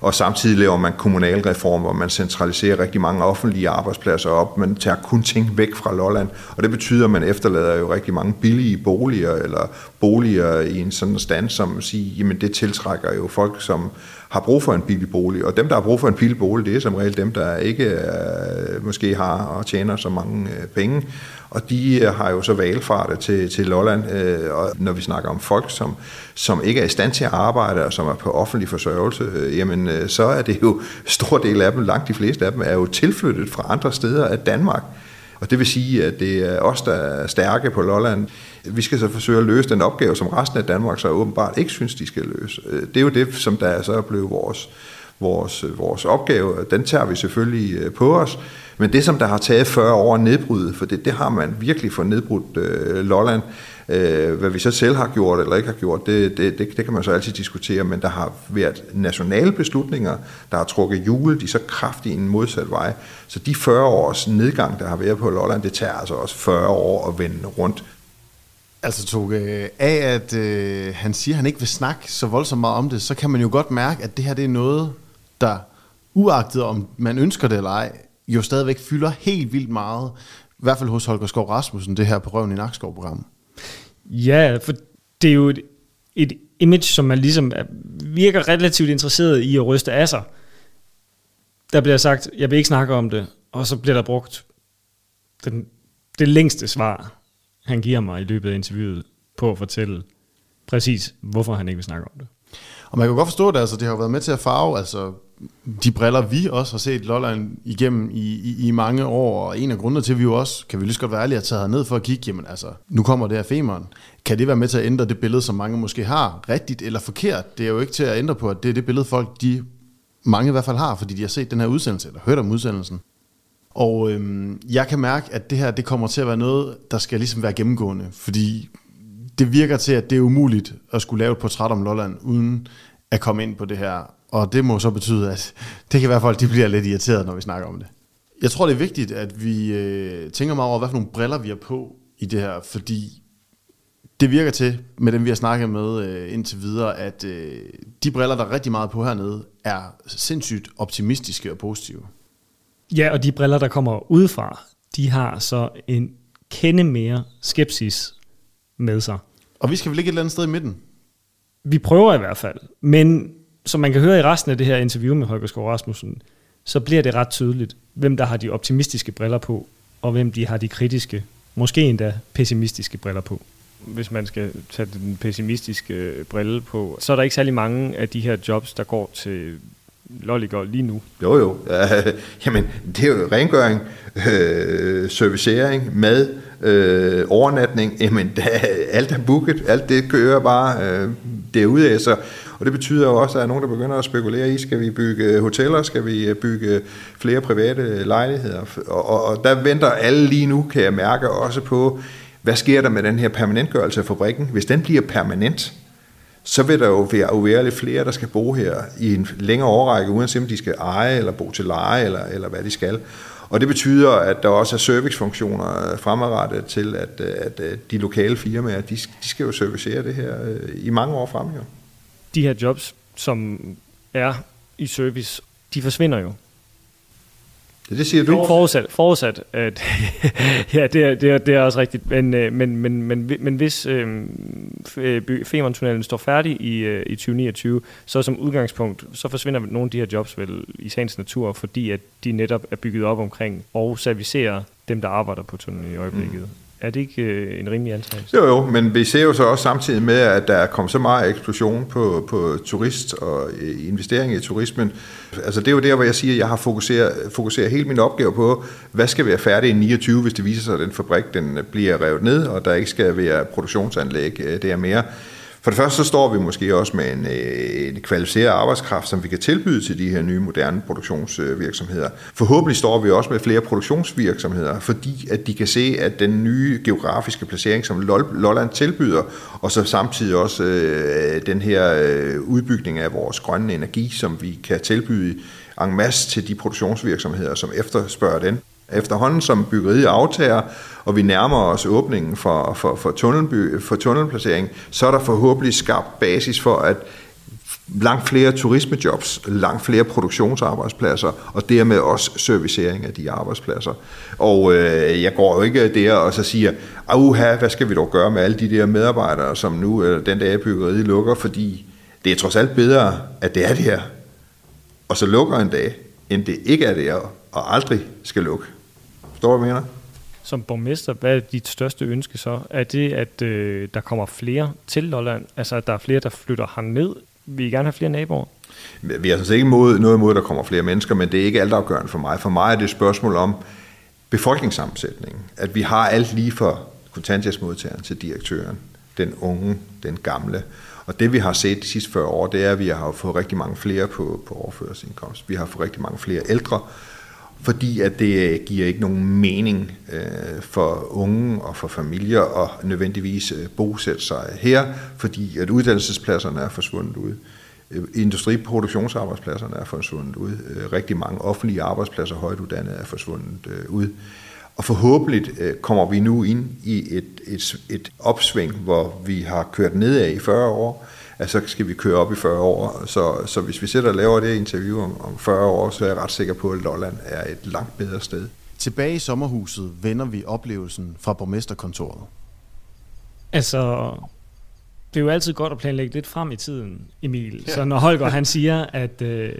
og samtidig laver man kommunalreform, hvor man centraliserer rigtig mange offentlige arbejdspladser op, man tager kun ting væk fra Lolland, og det betyder, at man efterlader jo rigtig mange billige boliger, eller boliger i en sådan stand, som siger, jamen det tiltrækker jo folk, som har brug for en billig bolig, og dem, der har brug for en billig bolig, det er som regel dem, der ikke øh, måske har og tjener så mange øh, penge, og de øh, har jo så valfartet til, til Lolland, øh, og når vi snakker om folk, som, som ikke er i stand til at arbejde, og som er på offentlig forsørgelse, øh, jamen øh, så er det jo stor del af dem, langt de fleste af dem, er jo tilflyttet fra andre steder af Danmark. Og det vil sige, at det er os, der er stærke på Lolland. Vi skal så forsøge at løse den opgave, som resten af Danmark så åbenbart ikke synes, de skal løse. Øh, det er jo det, som der er så blevet vores, vores, øh, vores opgave. Den tager vi selvfølgelig øh, på os. Men det, som der har taget 40 år at nedbryde, for det, det har man virkelig fået nedbrudt øh, Lolland, øh, hvad vi så selv har gjort eller ikke har gjort, det, det, det, det kan man så altid diskutere, men der har været nationale beslutninger, der har trukket hjulet de så kraftigt i en modsat vej. Så de 40 års nedgang, der har været på Lolland, det tager altså også 40 år at vende rundt. Altså Toge, af at øh, han siger, at han ikke vil snakke så voldsomt meget om det, så kan man jo godt mærke, at det her det er noget, der uagtet om man ønsker det eller ej, jo stadigvæk fylder helt vildt meget. I hvert fald hos Holger Skov Rasmussen, det her på Røven i Nakskov-program. Ja, for det er jo et, et image, som man ligesom er, virker relativt interesseret i at ryste af sig. Der bliver sagt, jeg vil ikke snakke om det, og så bliver der brugt den, det længste svar, han giver mig i løbet af interviewet, på at fortælle præcis, hvorfor han ikke vil snakke om det. Og man kan godt forstå det, altså det har jo været med til at farve, altså de briller, vi også har set Lolland igennem i, i, i mange år, og en af grundene til, at vi jo også, kan vi lige så godt være ærlige, at tage ned for at kigge, jamen altså, nu kommer det her femeren. Kan det være med til at ændre det billede, som mange måske har, rigtigt eller forkert? Det er jo ikke til at ændre på, at det er det billede, folk, de mange i hvert fald har, fordi de har set den her udsendelse, eller hørt om udsendelsen. Og øhm, jeg kan mærke, at det her, det kommer til at være noget, der skal ligesom være gennemgående, fordi det virker til, at det er umuligt at skulle lave et portræt om Lolland, uden at komme ind på det her. Og det må så betyde, at det kan være folk, de bliver lidt irriteret, når vi snakker om det. Jeg tror, det er vigtigt, at vi øh, tænker meget over, hvad for nogle briller vi har på i det her, fordi det virker til, med dem vi har snakket med øh, indtil videre, at øh, de briller, der er rigtig meget på hernede, er sindssygt optimistiske og positive. Ja, og de briller, der kommer udefra, de har så en kende mere skepsis med sig. Og vi skal vel ligge et eller andet sted i midten? Vi prøver i hvert fald. Men som man kan høre i resten af det her interview med Holger Skov Rasmussen, så bliver det ret tydeligt, hvem der har de optimistiske briller på, og hvem de har de kritiske, måske endda pessimistiske briller på. Hvis man skal tage den pessimistiske brille på, så er der ikke særlig mange af de her jobs, der går til lolliger lige nu. Jo, jo. Uh, jamen, det er jo rengøring, øh, servicering, mad, øh, overnatning. Jamen, da, alt er booket, alt det kører bare øh, derude af. Så og det betyder jo også, at der er nogen, der begynder at spekulere i, skal vi bygge hoteller, skal vi øh, bygge flere private lejligheder? Og, og, og der venter alle lige nu, kan jeg mærke, også på, hvad sker der med den her permanentgørelse af fabrikken? Hvis den bliver permanent, så vil der jo være uværligt flere, der skal bo her i en længere årrække, uanset om de skal eje eller bo til leje, eller, eller hvad de skal. Og det betyder, at der også er servicefunktioner øh, fremadrettet til, at, øh, at de lokale firmaer, de, de skal jo servicere det her i mange år frem. Jo de her jobs, som er i service, de forsvinder jo. Ja, det siger du. Forudsat, forudsat at, ja, det er, det, er, det er også rigtigt, men, øh, men, men, men, men hvis øh, Femerntunnelen står færdig i, øh, i 2029, så som udgangspunkt, så forsvinder nogle af de her jobs vel i sagens natur, fordi at de netop er bygget op omkring og servicerer dem, der arbejder på tunnelen i øjeblikket. Mm. Er det ikke øh, en rimelig antagelse? Jo, jo, men vi ser jo så også samtidig med, at der er kommet så meget eksplosion på, på turist og øh, investering i turismen. Altså det er jo der, hvor jeg siger, at jeg har fokuseret, fokuseret hele min opgave på, hvad skal være færdig i 29, hvis det viser sig, at den fabrik den bliver revet ned, og der ikke skal være produktionsanlæg øh, der mere. For det første så står vi måske også med en, øh, en kvalificeret arbejdskraft, som vi kan tilbyde til de her nye moderne produktionsvirksomheder. Forhåbentlig står vi også med flere produktionsvirksomheder, fordi at de kan se, at den nye geografiske placering, som Lolland tilbyder, og så samtidig også øh, den her øh, udbygning af vores grønne energi, som vi kan tilbyde en masse til de produktionsvirksomheder, som efterspørger den. Efterhånden som byggeriet aftager, og vi nærmer os åbningen for, for, for, tunnelby, for tunnelplacering, så er der forhåbentlig skabt basis for, at langt flere turismejobs, langt flere produktionsarbejdspladser, og dermed også servicering af de arbejdspladser. Og øh, jeg går jo ikke der og så siger, uha, hvad skal vi dog gøre med alle de der medarbejdere, som nu øh, den dag byggeriet lukker, fordi det er trods alt bedre, at det er det her, og så lukker en dag, end det ikke er det her, og aldrig skal lukke. Forstår du, hvad jeg mener? Som borgmester, hvad er dit største ønske så? Er det, at øh, der kommer flere til Lolland? Altså, at der er flere, der flytter herned? Vil I gerne have flere naboer? Vi er sådan set ikke imod, noget imod, at der kommer flere mennesker, men det er ikke altafgørende for mig. For mig er det et spørgsmål om befolkningssammensætningen. At vi har alt lige fra kontanthjælpsmodtageren til direktøren, den unge, den gamle. Og det vi har set de sidste 40 år, det er, at vi har fået rigtig mange flere på, på overførselsindkomst. Vi har fået rigtig mange flere ældre, fordi at det øh, giver ikke nogen mening øh, for unge og for familier at nødvendigvis øh, bosætte sig her, fordi at uddannelsespladserne er forsvundet ud. Øh, industriproduktionsarbejdspladserne er forsvundet ud. Rigtig mange offentlige arbejdspladser, højt uddannede, er forsvundet øh, ud. Og forhåbentlig øh, kommer vi nu ind i et, et, et opsving, hvor vi har kørt nedad i 40 år, at så skal vi køre op i 40 år. Så, så hvis vi sætter og laver det interview om, om 40 år, så er jeg ret sikker på, at Lolland er et langt bedre sted. Tilbage i sommerhuset vender vi oplevelsen fra borgmesterkontoret. Altså, det er jo altid godt at planlægge lidt frem i tiden, Emil. Ja. Så når Holger han siger, at øh,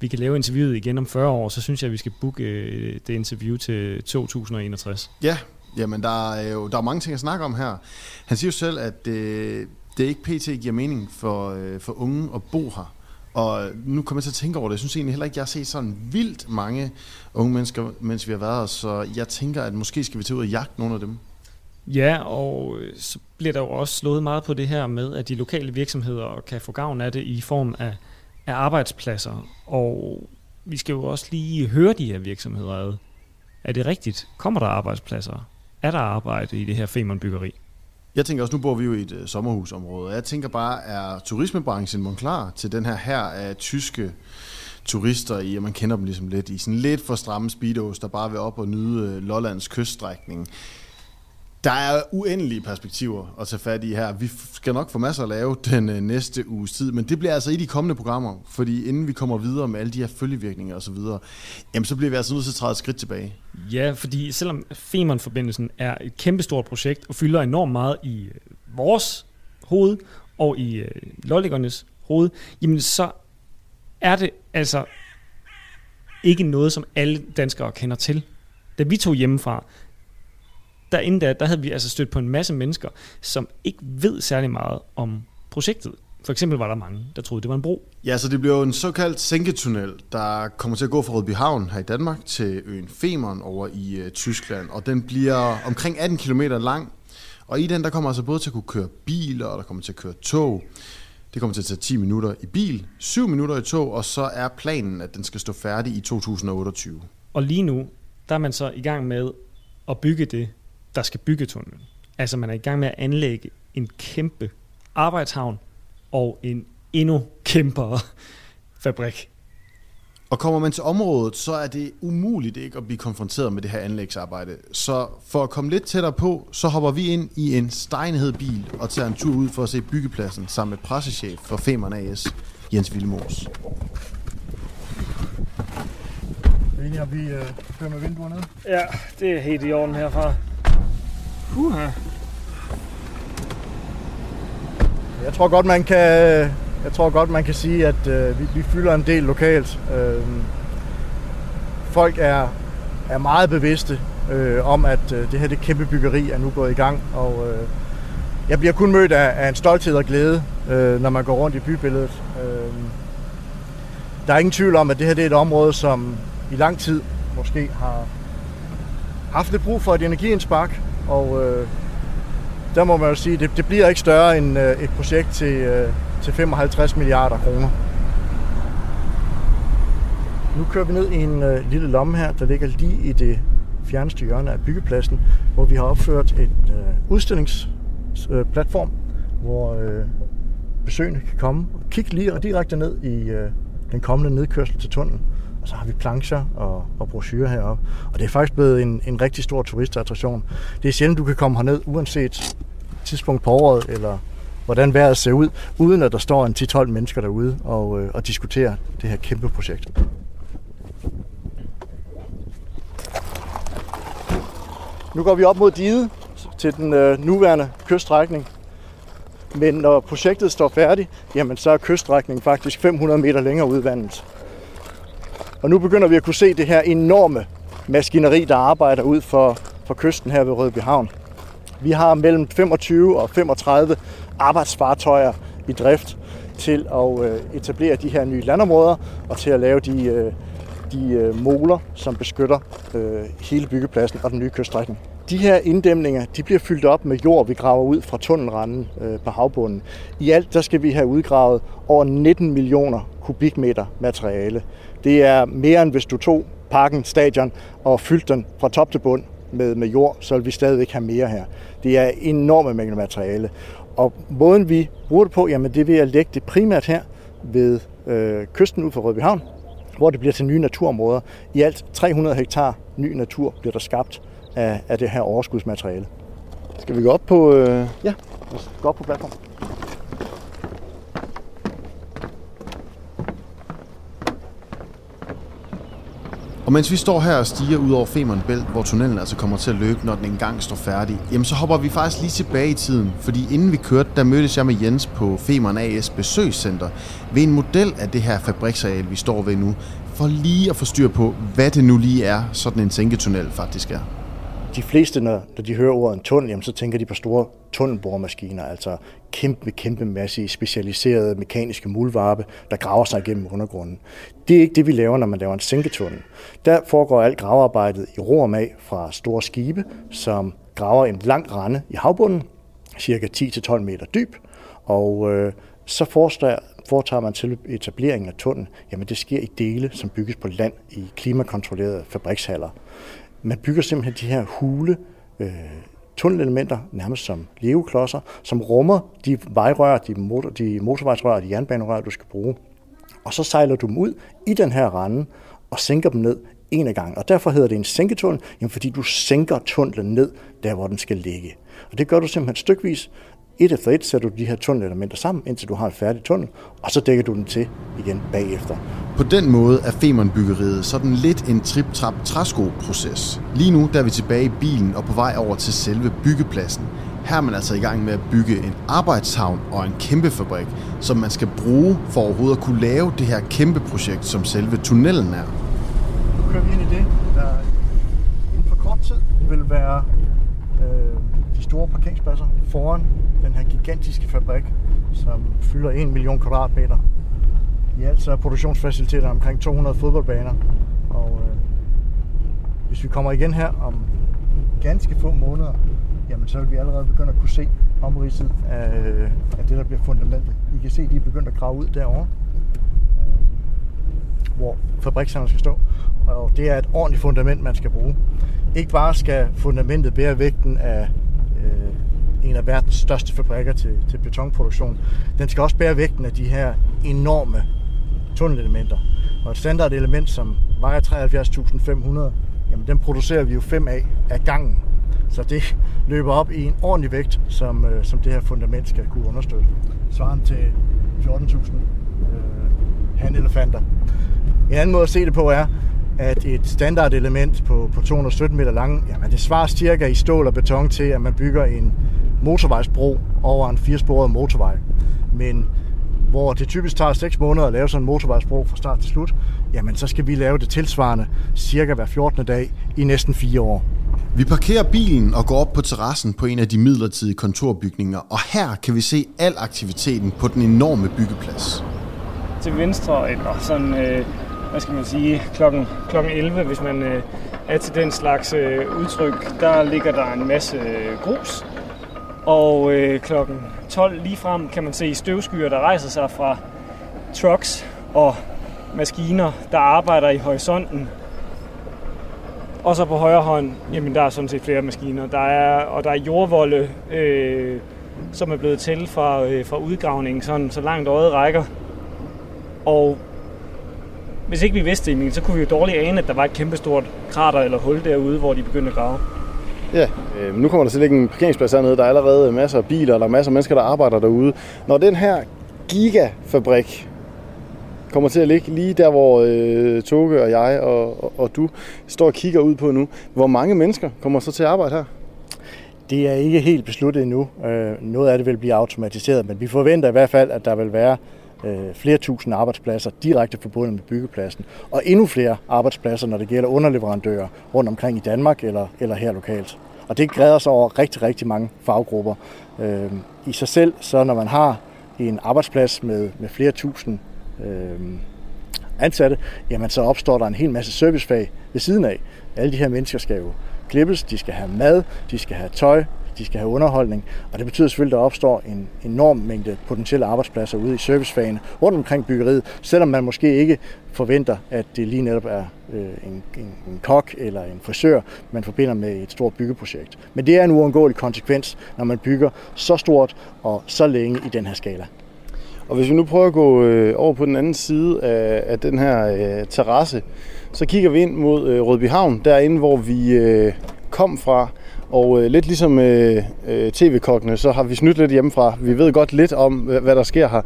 vi kan lave interviewet igen om 40 år, så synes jeg, at vi skal booke øh, det interview til 2061. Ja, jamen der er jo der er mange ting at snakke om her. Han siger jo selv, at øh, det ikke pt. giver mening for, øh, for unge at bo her. Og nu kommer jeg til at tænke over det. Jeg synes egentlig heller ikke, jeg har set sådan vildt mange unge mennesker, mens vi har været her. Så jeg tænker, at måske skal vi tage ud og jagte nogle af dem. Ja, og øh, så bliver der jo også slået meget på det her med, at de lokale virksomheder kan få gavn af det i form af, af arbejdspladser. Og vi skal jo også lige høre de her virksomheder ad. Er det rigtigt? Kommer der arbejdspladser? Er der arbejde i det her Femern-byggeri? Jeg tænker også, nu bor vi jo i et øh, sommerhusområde, jeg tænker bare, er turismebranchen mon klar til den her her af tyske turister i, og man kender dem ligesom lidt, i sådan lidt for stramme speedos, der bare vil op og nyde øh, Lollands kyststrækning. Der er uendelige perspektiver at tage fat i her. Vi skal nok få masser at lave den øh, næste uges tid, men det bliver altså i de kommende programmer, fordi inden vi kommer videre med alle de her følgevirkninger osv., jamen så bliver vi altså nødt til at træde et skridt tilbage. Ja, fordi selvom Femern-forbindelsen er et kæmpestort projekt og fylder enormt meget i øh, vores hoved og i øh, lolligernes hoved, jamen så er det altså ikke noget, som alle danskere kender til. Da vi tog hjemmefra, derinde der, der havde vi altså stødt på en masse mennesker, som ikke ved særlig meget om projektet. For eksempel var der mange, der troede, det var en bro. Ja, så det bliver jo en såkaldt sænketunnel, der kommer til at gå fra Rødbyhavn her i Danmark til øen Femern over i uh, Tyskland, og den bliver omkring 18 km lang. Og i den, der kommer altså både til at kunne køre biler, og der kommer til at køre tog. Det kommer til at tage 10 minutter i bil, 7 minutter i tog, og så er planen, at den skal stå færdig i 2028. Og lige nu, der er man så i gang med at bygge det, der skal bygge tunnelen. Altså man er i gang med at anlægge en kæmpe arbejdshavn og en endnu kæmpere fabrik. Og kommer man til området, så er det umuligt ikke at blive konfronteret med det her anlægsarbejde. Så for at komme lidt tættere på, så hopper vi ind i en stejnhed bil og tager en tur ud for at se byggepladsen sammen med pressechef for Femern AS, Jens Villemos. Egentlig har vi øh, kører med vinduer ned. Ja, det er helt i orden herfra. Puha. Jeg tror godt, man kan, jeg tror godt, man kan sige, at øh, vi, vi fylder en del lokalt. Øh, folk er, er meget bevidste øh, om, at øh, det her det kæmpe byggeri er nu gået i gang, og øh, jeg bliver kun mødt af, af en stolthed og glæde, øh, når man går rundt i bybilledet. Øh, der er ingen tvivl om, at det her det er et område, som i lang tid måske har haft lidt brug for et energiindspark, og øh, der må man jo sige, at det, det bliver ikke større end øh, et projekt til, øh, til 55 milliarder kroner. Nu kører vi ned i en øh, lille lomme her, der ligger lige i det fjerneste hjørne af byggepladsen, hvor vi har opført et øh, udstillingsplatform, øh, hvor øh, besøgende kan komme og kigge lige og direkte ned i øh, den kommende nedkørsel til tunnelen. Og så har vi plancher og, og brochurer heroppe. Og det er faktisk blevet en, en rigtig stor turistattraktion. Det er sjældent, du kan komme herned, uanset tidspunkt på året, eller hvordan vejret ser ud, uden at der står en 10-12 mennesker derude og, øh, og diskuterer det her kæmpe projekt. Nu går vi op mod diget til den øh, nuværende kyststrækning. Men når projektet står færdigt, jamen så er kyststrækningen faktisk 500 meter længere ud vandet. Og nu begynder vi at kunne se det her enorme maskineri, der arbejder ud for, for kysten her ved Rødby Havn. Vi har mellem 25 og 35 arbejdsfartøjer i drift til at øh, etablere de her nye landområder og til at lave de, øh, de øh, moler, som beskytter hele byggepladsen og den nye kyststrækning. De her inddæmninger de bliver fyldt op med jord, vi graver ud fra tunnelranden på havbunden. I alt der skal vi have udgravet over 19 millioner kubikmeter materiale. Det er mere end hvis du tog parken, stadion og fyldte den fra top til bund med, med jord, så vil vi stadigvæk have mere her. Det er enorme mængder materiale. Og måden vi bruger det på, jamen det er ved at lægge det primært her ved øh, kysten ud for Rødbyhavn, hvor det bliver til nye naturområder. I alt 300 hektar ny natur bliver der skabt af, af det her overskudsmateriale. Skal vi gå op på... Øh... Ja, os gå op på platformen. Og mens vi står her og stiger ud over Femern Bælt, hvor tunnelen altså kommer til at løbe, når den engang står færdig, jamen så hopper vi faktisk lige tilbage i tiden. Fordi inden vi kørte, der mødtes jeg med Jens på Femern AS besøgscenter ved en model af det her fabriksareal, vi står ved nu, for lige at få styr på, hvad det nu lige er, sådan en sænketunnel faktisk er de fleste, når, når de hører ordet en tunnel, jamen, så tænker de på store tunnelboremaskiner, altså kæmpe, kæmpe masse specialiserede mekaniske mulvarpe, der graver sig igennem undergrunden. Det er ikke det, vi laver, når man laver en sænketunnel. Der foregår alt gravearbejdet i ro af fra store skibe, som graver en lang rande i havbunden, cirka 10-12 meter dyb, og øh, så foretager, foretager man til etableringen af tunnel, jamen det sker i dele, som bygges på land i klimakontrollerede fabrikshaller. Man bygger simpelthen de her hule øh, tunnelelementer, nærmest som leveklodser, som rummer de vejrør, de, motor, de motorvejsrør og de jernbanerør, du skal bruge. Og så sejler du dem ud i den her rende og sænker dem ned en af gangen. Og derfor hedder det en sænketunnel, jamen fordi du sænker tunnelen ned, der hvor den skal ligge. Og det gør du simpelthen stykvis, et efter et sætter du de her tunnelelementer sammen, indtil du har en færdig tunnel, og så dækker du den til igen bagefter. På den måde er Femern-byggeriet sådan lidt en trip-trap træsko-proces. Lige nu der er vi tilbage i bilen og på vej over til selve byggepladsen. Her er man altså i gang med at bygge en arbejdshavn og en kæmpe fabrik, som man skal bruge for overhovedet at kunne lave det her kæmpe projekt, som selve tunnelen er. Nu kører vi ind i det, der inden for kort tid vil være øh, store parkeringspladser foran den her gigantiske fabrik, som fylder 1 million kvadratmeter. I alt så er produktionsfaciliteter omkring 200 fodboldbaner. Og øh, hvis vi kommer igen her om ganske få måneder, jamen så vil vi allerede begynde at kunne se omridset af, af det, der bliver fundamentet. I kan se, at de er begyndt at grave ud derovre, øh, hvor fabrikserne skal stå. Og det er et ordentligt fundament, man skal bruge. Ikke bare skal fundamentet bære vægten af af verdens største fabrikker til, til betonproduktion. Den skal også bære vægten af de her enorme tunnelelementer. Og et standardelement, som vejer 73.500, jamen den producerer vi jo fem af af gangen. Så det løber op i en ordentlig vægt, som, øh, som det her fundament skal kunne understøtte. Svaren til 14.000 øh, handelefanter. En anden måde at se det på er, at et standardelement på, på 217 meter lang, jamen det svarer cirka i stål og beton til, at man bygger en motorvejsbro over en firesporet motorvej. Men hvor det typisk tager 6 måneder at lave sådan en motorvejsbro fra start til slut, jamen så skal vi lave det tilsvarende cirka hver 14. dag i næsten 4 år. Vi parkerer bilen og går op på terrassen på en af de midlertidige kontorbygninger, og her kan vi se al aktiviteten på den enorme byggeplads. Til venstre, eller sådan øh, hvad skal man sige, klokken, klokken 11, hvis man øh, er til den slags øh, udtryk, der ligger der en masse øh, grus. Og øh, klokken 12 lige frem kan man se støvskyer, der rejser sig fra trucks og maskiner, der arbejder i horisonten. Og så på højre hånd, jamen der er sådan set flere maskiner. Der er, og der er jordvolde, øh, som er blevet til fra, øh, fra udgravningen, sådan, så langt øjet rækker. Og hvis ikke vi vidste det, så kunne vi jo dårligt ane, at der var et kæmpestort krater eller hul derude, hvor de begyndte at grave. Ja, øh, nu kommer der til at ligge en parkeringsplads hernede. Der er allerede masser af biler, og der er masser af mennesker, der arbejder derude. Når den her gigafabrik kommer til at ligge lige der, hvor øh, Toge og jeg og, og, og du står og kigger ud på nu, hvor mange mennesker kommer så til at arbejde her? Det er ikke helt besluttet endnu. Øh, noget af det vil blive automatiseret, men vi forventer i hvert fald, at der vil være øh, flere tusind arbejdspladser direkte forbundet med byggepladsen, og endnu flere arbejdspladser, når det gælder underleverandører rundt omkring i Danmark eller, eller her lokalt. Og det græder sig over rigtig, rigtig mange faggrupper. Øh, I sig selv, så når man har en arbejdsplads med, med flere tusind øh, ansatte, jamen så opstår der en hel masse servicefag ved siden af. Alle de her mennesker skal jo klippes, de skal have mad, de skal have tøj, de skal have underholdning, og det betyder selvfølgelig, at der opstår en enorm mængde potentielle arbejdspladser ude i servicefagene rundt omkring byggeriet, selvom man måske ikke forventer, at det lige netop er øh, en, en, en kok eller en frisør, man forbinder med et stort byggeprojekt. Men det er en uundgåelig konsekvens, når man bygger så stort og så længe i den her skala. Og hvis vi nu prøver at gå øh, over på den anden side af, af den her øh, terrasse, så kigger vi ind mod øh, Rødbyhavn, derinde hvor vi øh, kom fra. Og øh, lidt ligesom øh, øh, tv-kokkene, så har vi snydt lidt hjemmefra. Vi ved godt lidt om, hvad, hvad der sker her.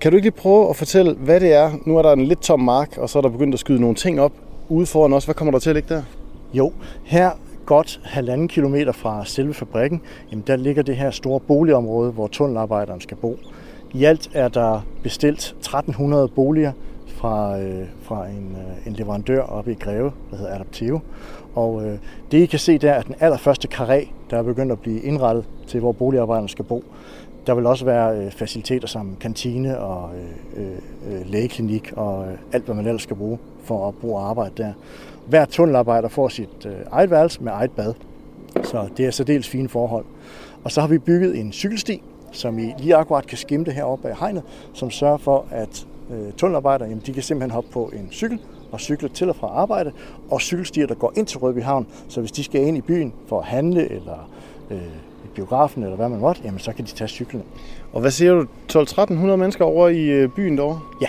Kan du ikke lige prøve at fortælle, hvad det er? Nu er der en lidt tom mark, og så er der begyndt at skyde nogle ting op ude foran os. Hvad kommer der til at ligge der? Jo, her godt halvanden kilometer fra selve fabrikken, jamen der ligger det her store boligområde, hvor tunnelarbejderen skal bo. I alt er der bestilt 1300 boliger fra, øh, fra en, øh, en leverandør oppe i Greve, der hedder Adaptive. Og øh, det I kan se der er den allerførste karé, der er begyndt at blive indrettet til, hvor boligarbejderne skal bo. Der vil også være øh, faciliteter som kantine og øh, øh, øh lægeklinik og øh, alt, hvad man ellers skal bruge for at bruge arbejde der. Hver tunnelarbejder får sit øh, eget værelse med eget bad. Så det er så dels fine forhold. Og så har vi bygget en cykelsti, som I lige akkurat kan skimte heroppe bag hegnet, som sørger for, at øh, tunnelarbejdere jamen, de kan simpelthen hoppe på en cykel og cykle til og fra arbejde, og cykelstier, der går ind til Rødby Havn, så hvis de skal ind i byen for at handle, eller øh, i biografen, eller hvad man måtte, jamen så kan de tage cyklen. Og hvad siger du? 12-1300 mennesker over i øh, byen derovre? Ja,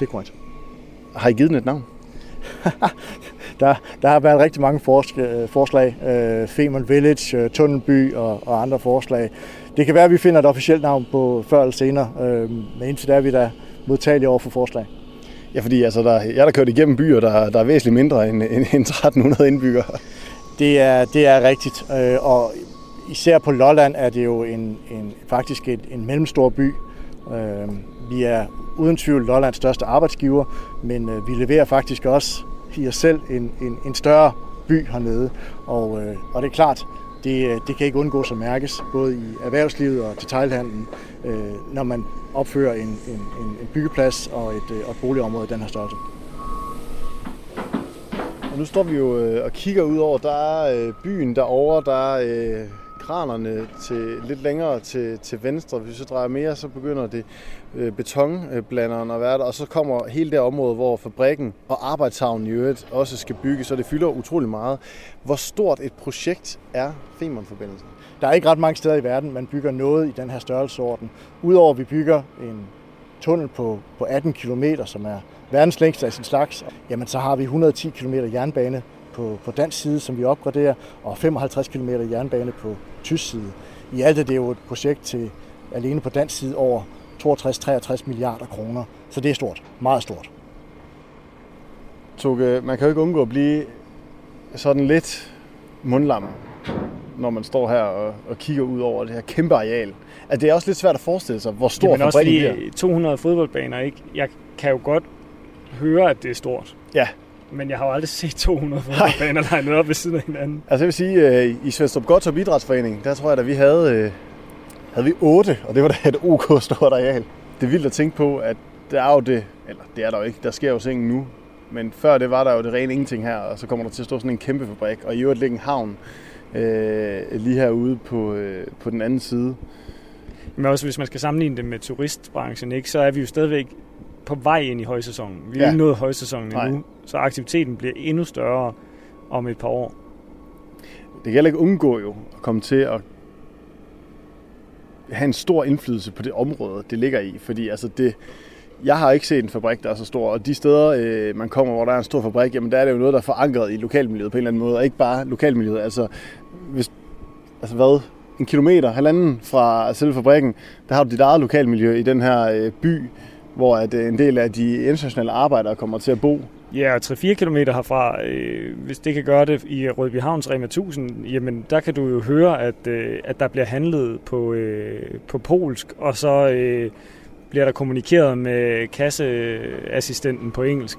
det er korrekt. Har I givet den et navn? der, der har været rigtig mange forske, øh, forslag. Øh, Femern Village, øh, Tunnelby og, og andre forslag. Det kan være, at vi finder et officielt navn på før eller senere, øh, men indtil da er vi da modtagelige over for forslag. Ja, fordi altså, der, jeg har kørt igennem byer, der, der er væsentligt mindre end, end, end 1300 indbyggere. Det er, det er rigtigt, øh, og især på Lolland er det jo en, en, faktisk et, en mellemstor by. Øh, vi er uden tvivl Lollands største arbejdsgiver, men øh, vi leverer faktisk også i os selv en, en, en større by hernede. Og, øh, og det er klart, det, øh, det kan ikke undgås at mærkes, både i erhvervslivet og detailhandlen, øh, når man opfører en, en, en byggeplads og et, øh, og et boligområde i den her størrelse. Og nu står vi jo øh, og kigger ud over, der er øh, byen derovre, der er kranerne til, lidt længere til, til venstre. Hvis vi så drejer mere, så begynder det øh, betonblanderen at være der, og så kommer hele det område, hvor fabrikken og arbejdshavnen i øvrigt også skal bygges, så det fylder utrolig meget. Hvor stort et projekt er Femernforbindelsen? Der er ikke ret mange steder i verden, man bygger noget i den her størrelsesorden. Udover at vi bygger en tunnel på, på 18 km, som er verdens længste af sin slags, jamen så har vi 110 km jernbane på, på dansk side, som vi opgraderer, og 55 km jernbane på tysk side. I alt er det jo et projekt til alene på dansk side over 62-63 milliarder kroner. Så det er stort. Meget stort. Toge, man kan jo ikke undgå at blive sådan lidt mundlam, når man står her og, og kigger ud over det her kæmpe areal. At det er også lidt svært at forestille sig, hvor stor Men også fabrikken lige 200 fodboldbaner, ikke? Jeg kan jo godt høre, at det er stort. Ja. Men jeg har jo aldrig set 200 fodboldbaner legnet op ved siden af hinanden. Altså jeg vil sige, øh, i Svendstrup Godtrup Idrætsforening, der tror jeg, at vi havde, øh, havde vi 8, og det var da et OK stort areal. Det er vildt at tænke på, at der er jo det, eller det er der jo ikke, der sker jo ting nu, men før det var der jo det rene ingenting her, og så kommer der til at stå sådan en kæmpe fabrik, og i øvrigt ligge en havn øh, lige herude på, øh, på den anden side. Men også hvis man skal sammenligne det med turistbranchen, ikke, så er vi jo stadigvæk på vej ind i højsæsonen. Vi er Ja. ikke nået højsæsonen Nej. endnu, så aktiviteten bliver endnu større om et par år. Det kan heller ikke undgå jo at komme til at have en stor indflydelse på det område, det ligger i. Fordi altså det, jeg har ikke set en fabrik, der er så stor, og de steder, øh, man kommer, hvor der er en stor fabrik, jamen der er det jo noget, der er forankret i lokalmiljøet på en eller anden måde, og ikke bare lokalmiljøet. Altså, hvis, altså hvad, en kilometer, halvanden fra selve fabrikken, der har du dit eget lokalmiljø i den her øh, by, hvor at, øh, en del af de internationale arbejdere kommer til at bo. Ja, og 3-4 km herfra, øh, hvis det kan gøre det i Rødby Havns Rema 1000, jamen der kan du jo høre, at, øh, at der bliver handlet på, øh, på polsk, og så øh, bliver der kommunikeret med kasseassistenten på engelsk.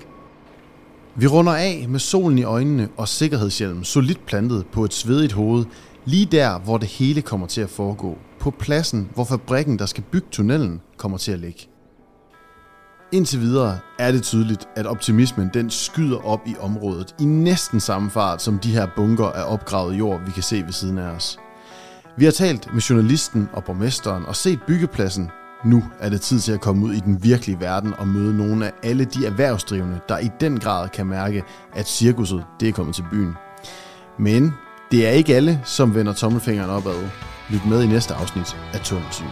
Vi runder af med solen i øjnene og sikkerhedshjelmen solidt plantet på et svedigt hoved, lige der, hvor det hele kommer til at foregå. På pladsen, hvor fabrikken, der skal bygge tunnelen, kommer til at ligge. Indtil videre er det tydeligt, at optimismen den skyder op i området i næsten samme fart som de her bunker af opgravet jord, vi kan se ved siden af os. Vi har talt med journalisten og borgmesteren og set byggepladsen. Nu er det tid til at komme ud i den virkelige verden og møde nogle af alle de erhvervsdrivende, der i den grad kan mærke, at cirkuset det er kommet til byen. Men det er ikke alle, som vender tommelfingeren opad. Lyt med i næste afsnit af Tunnelsyn.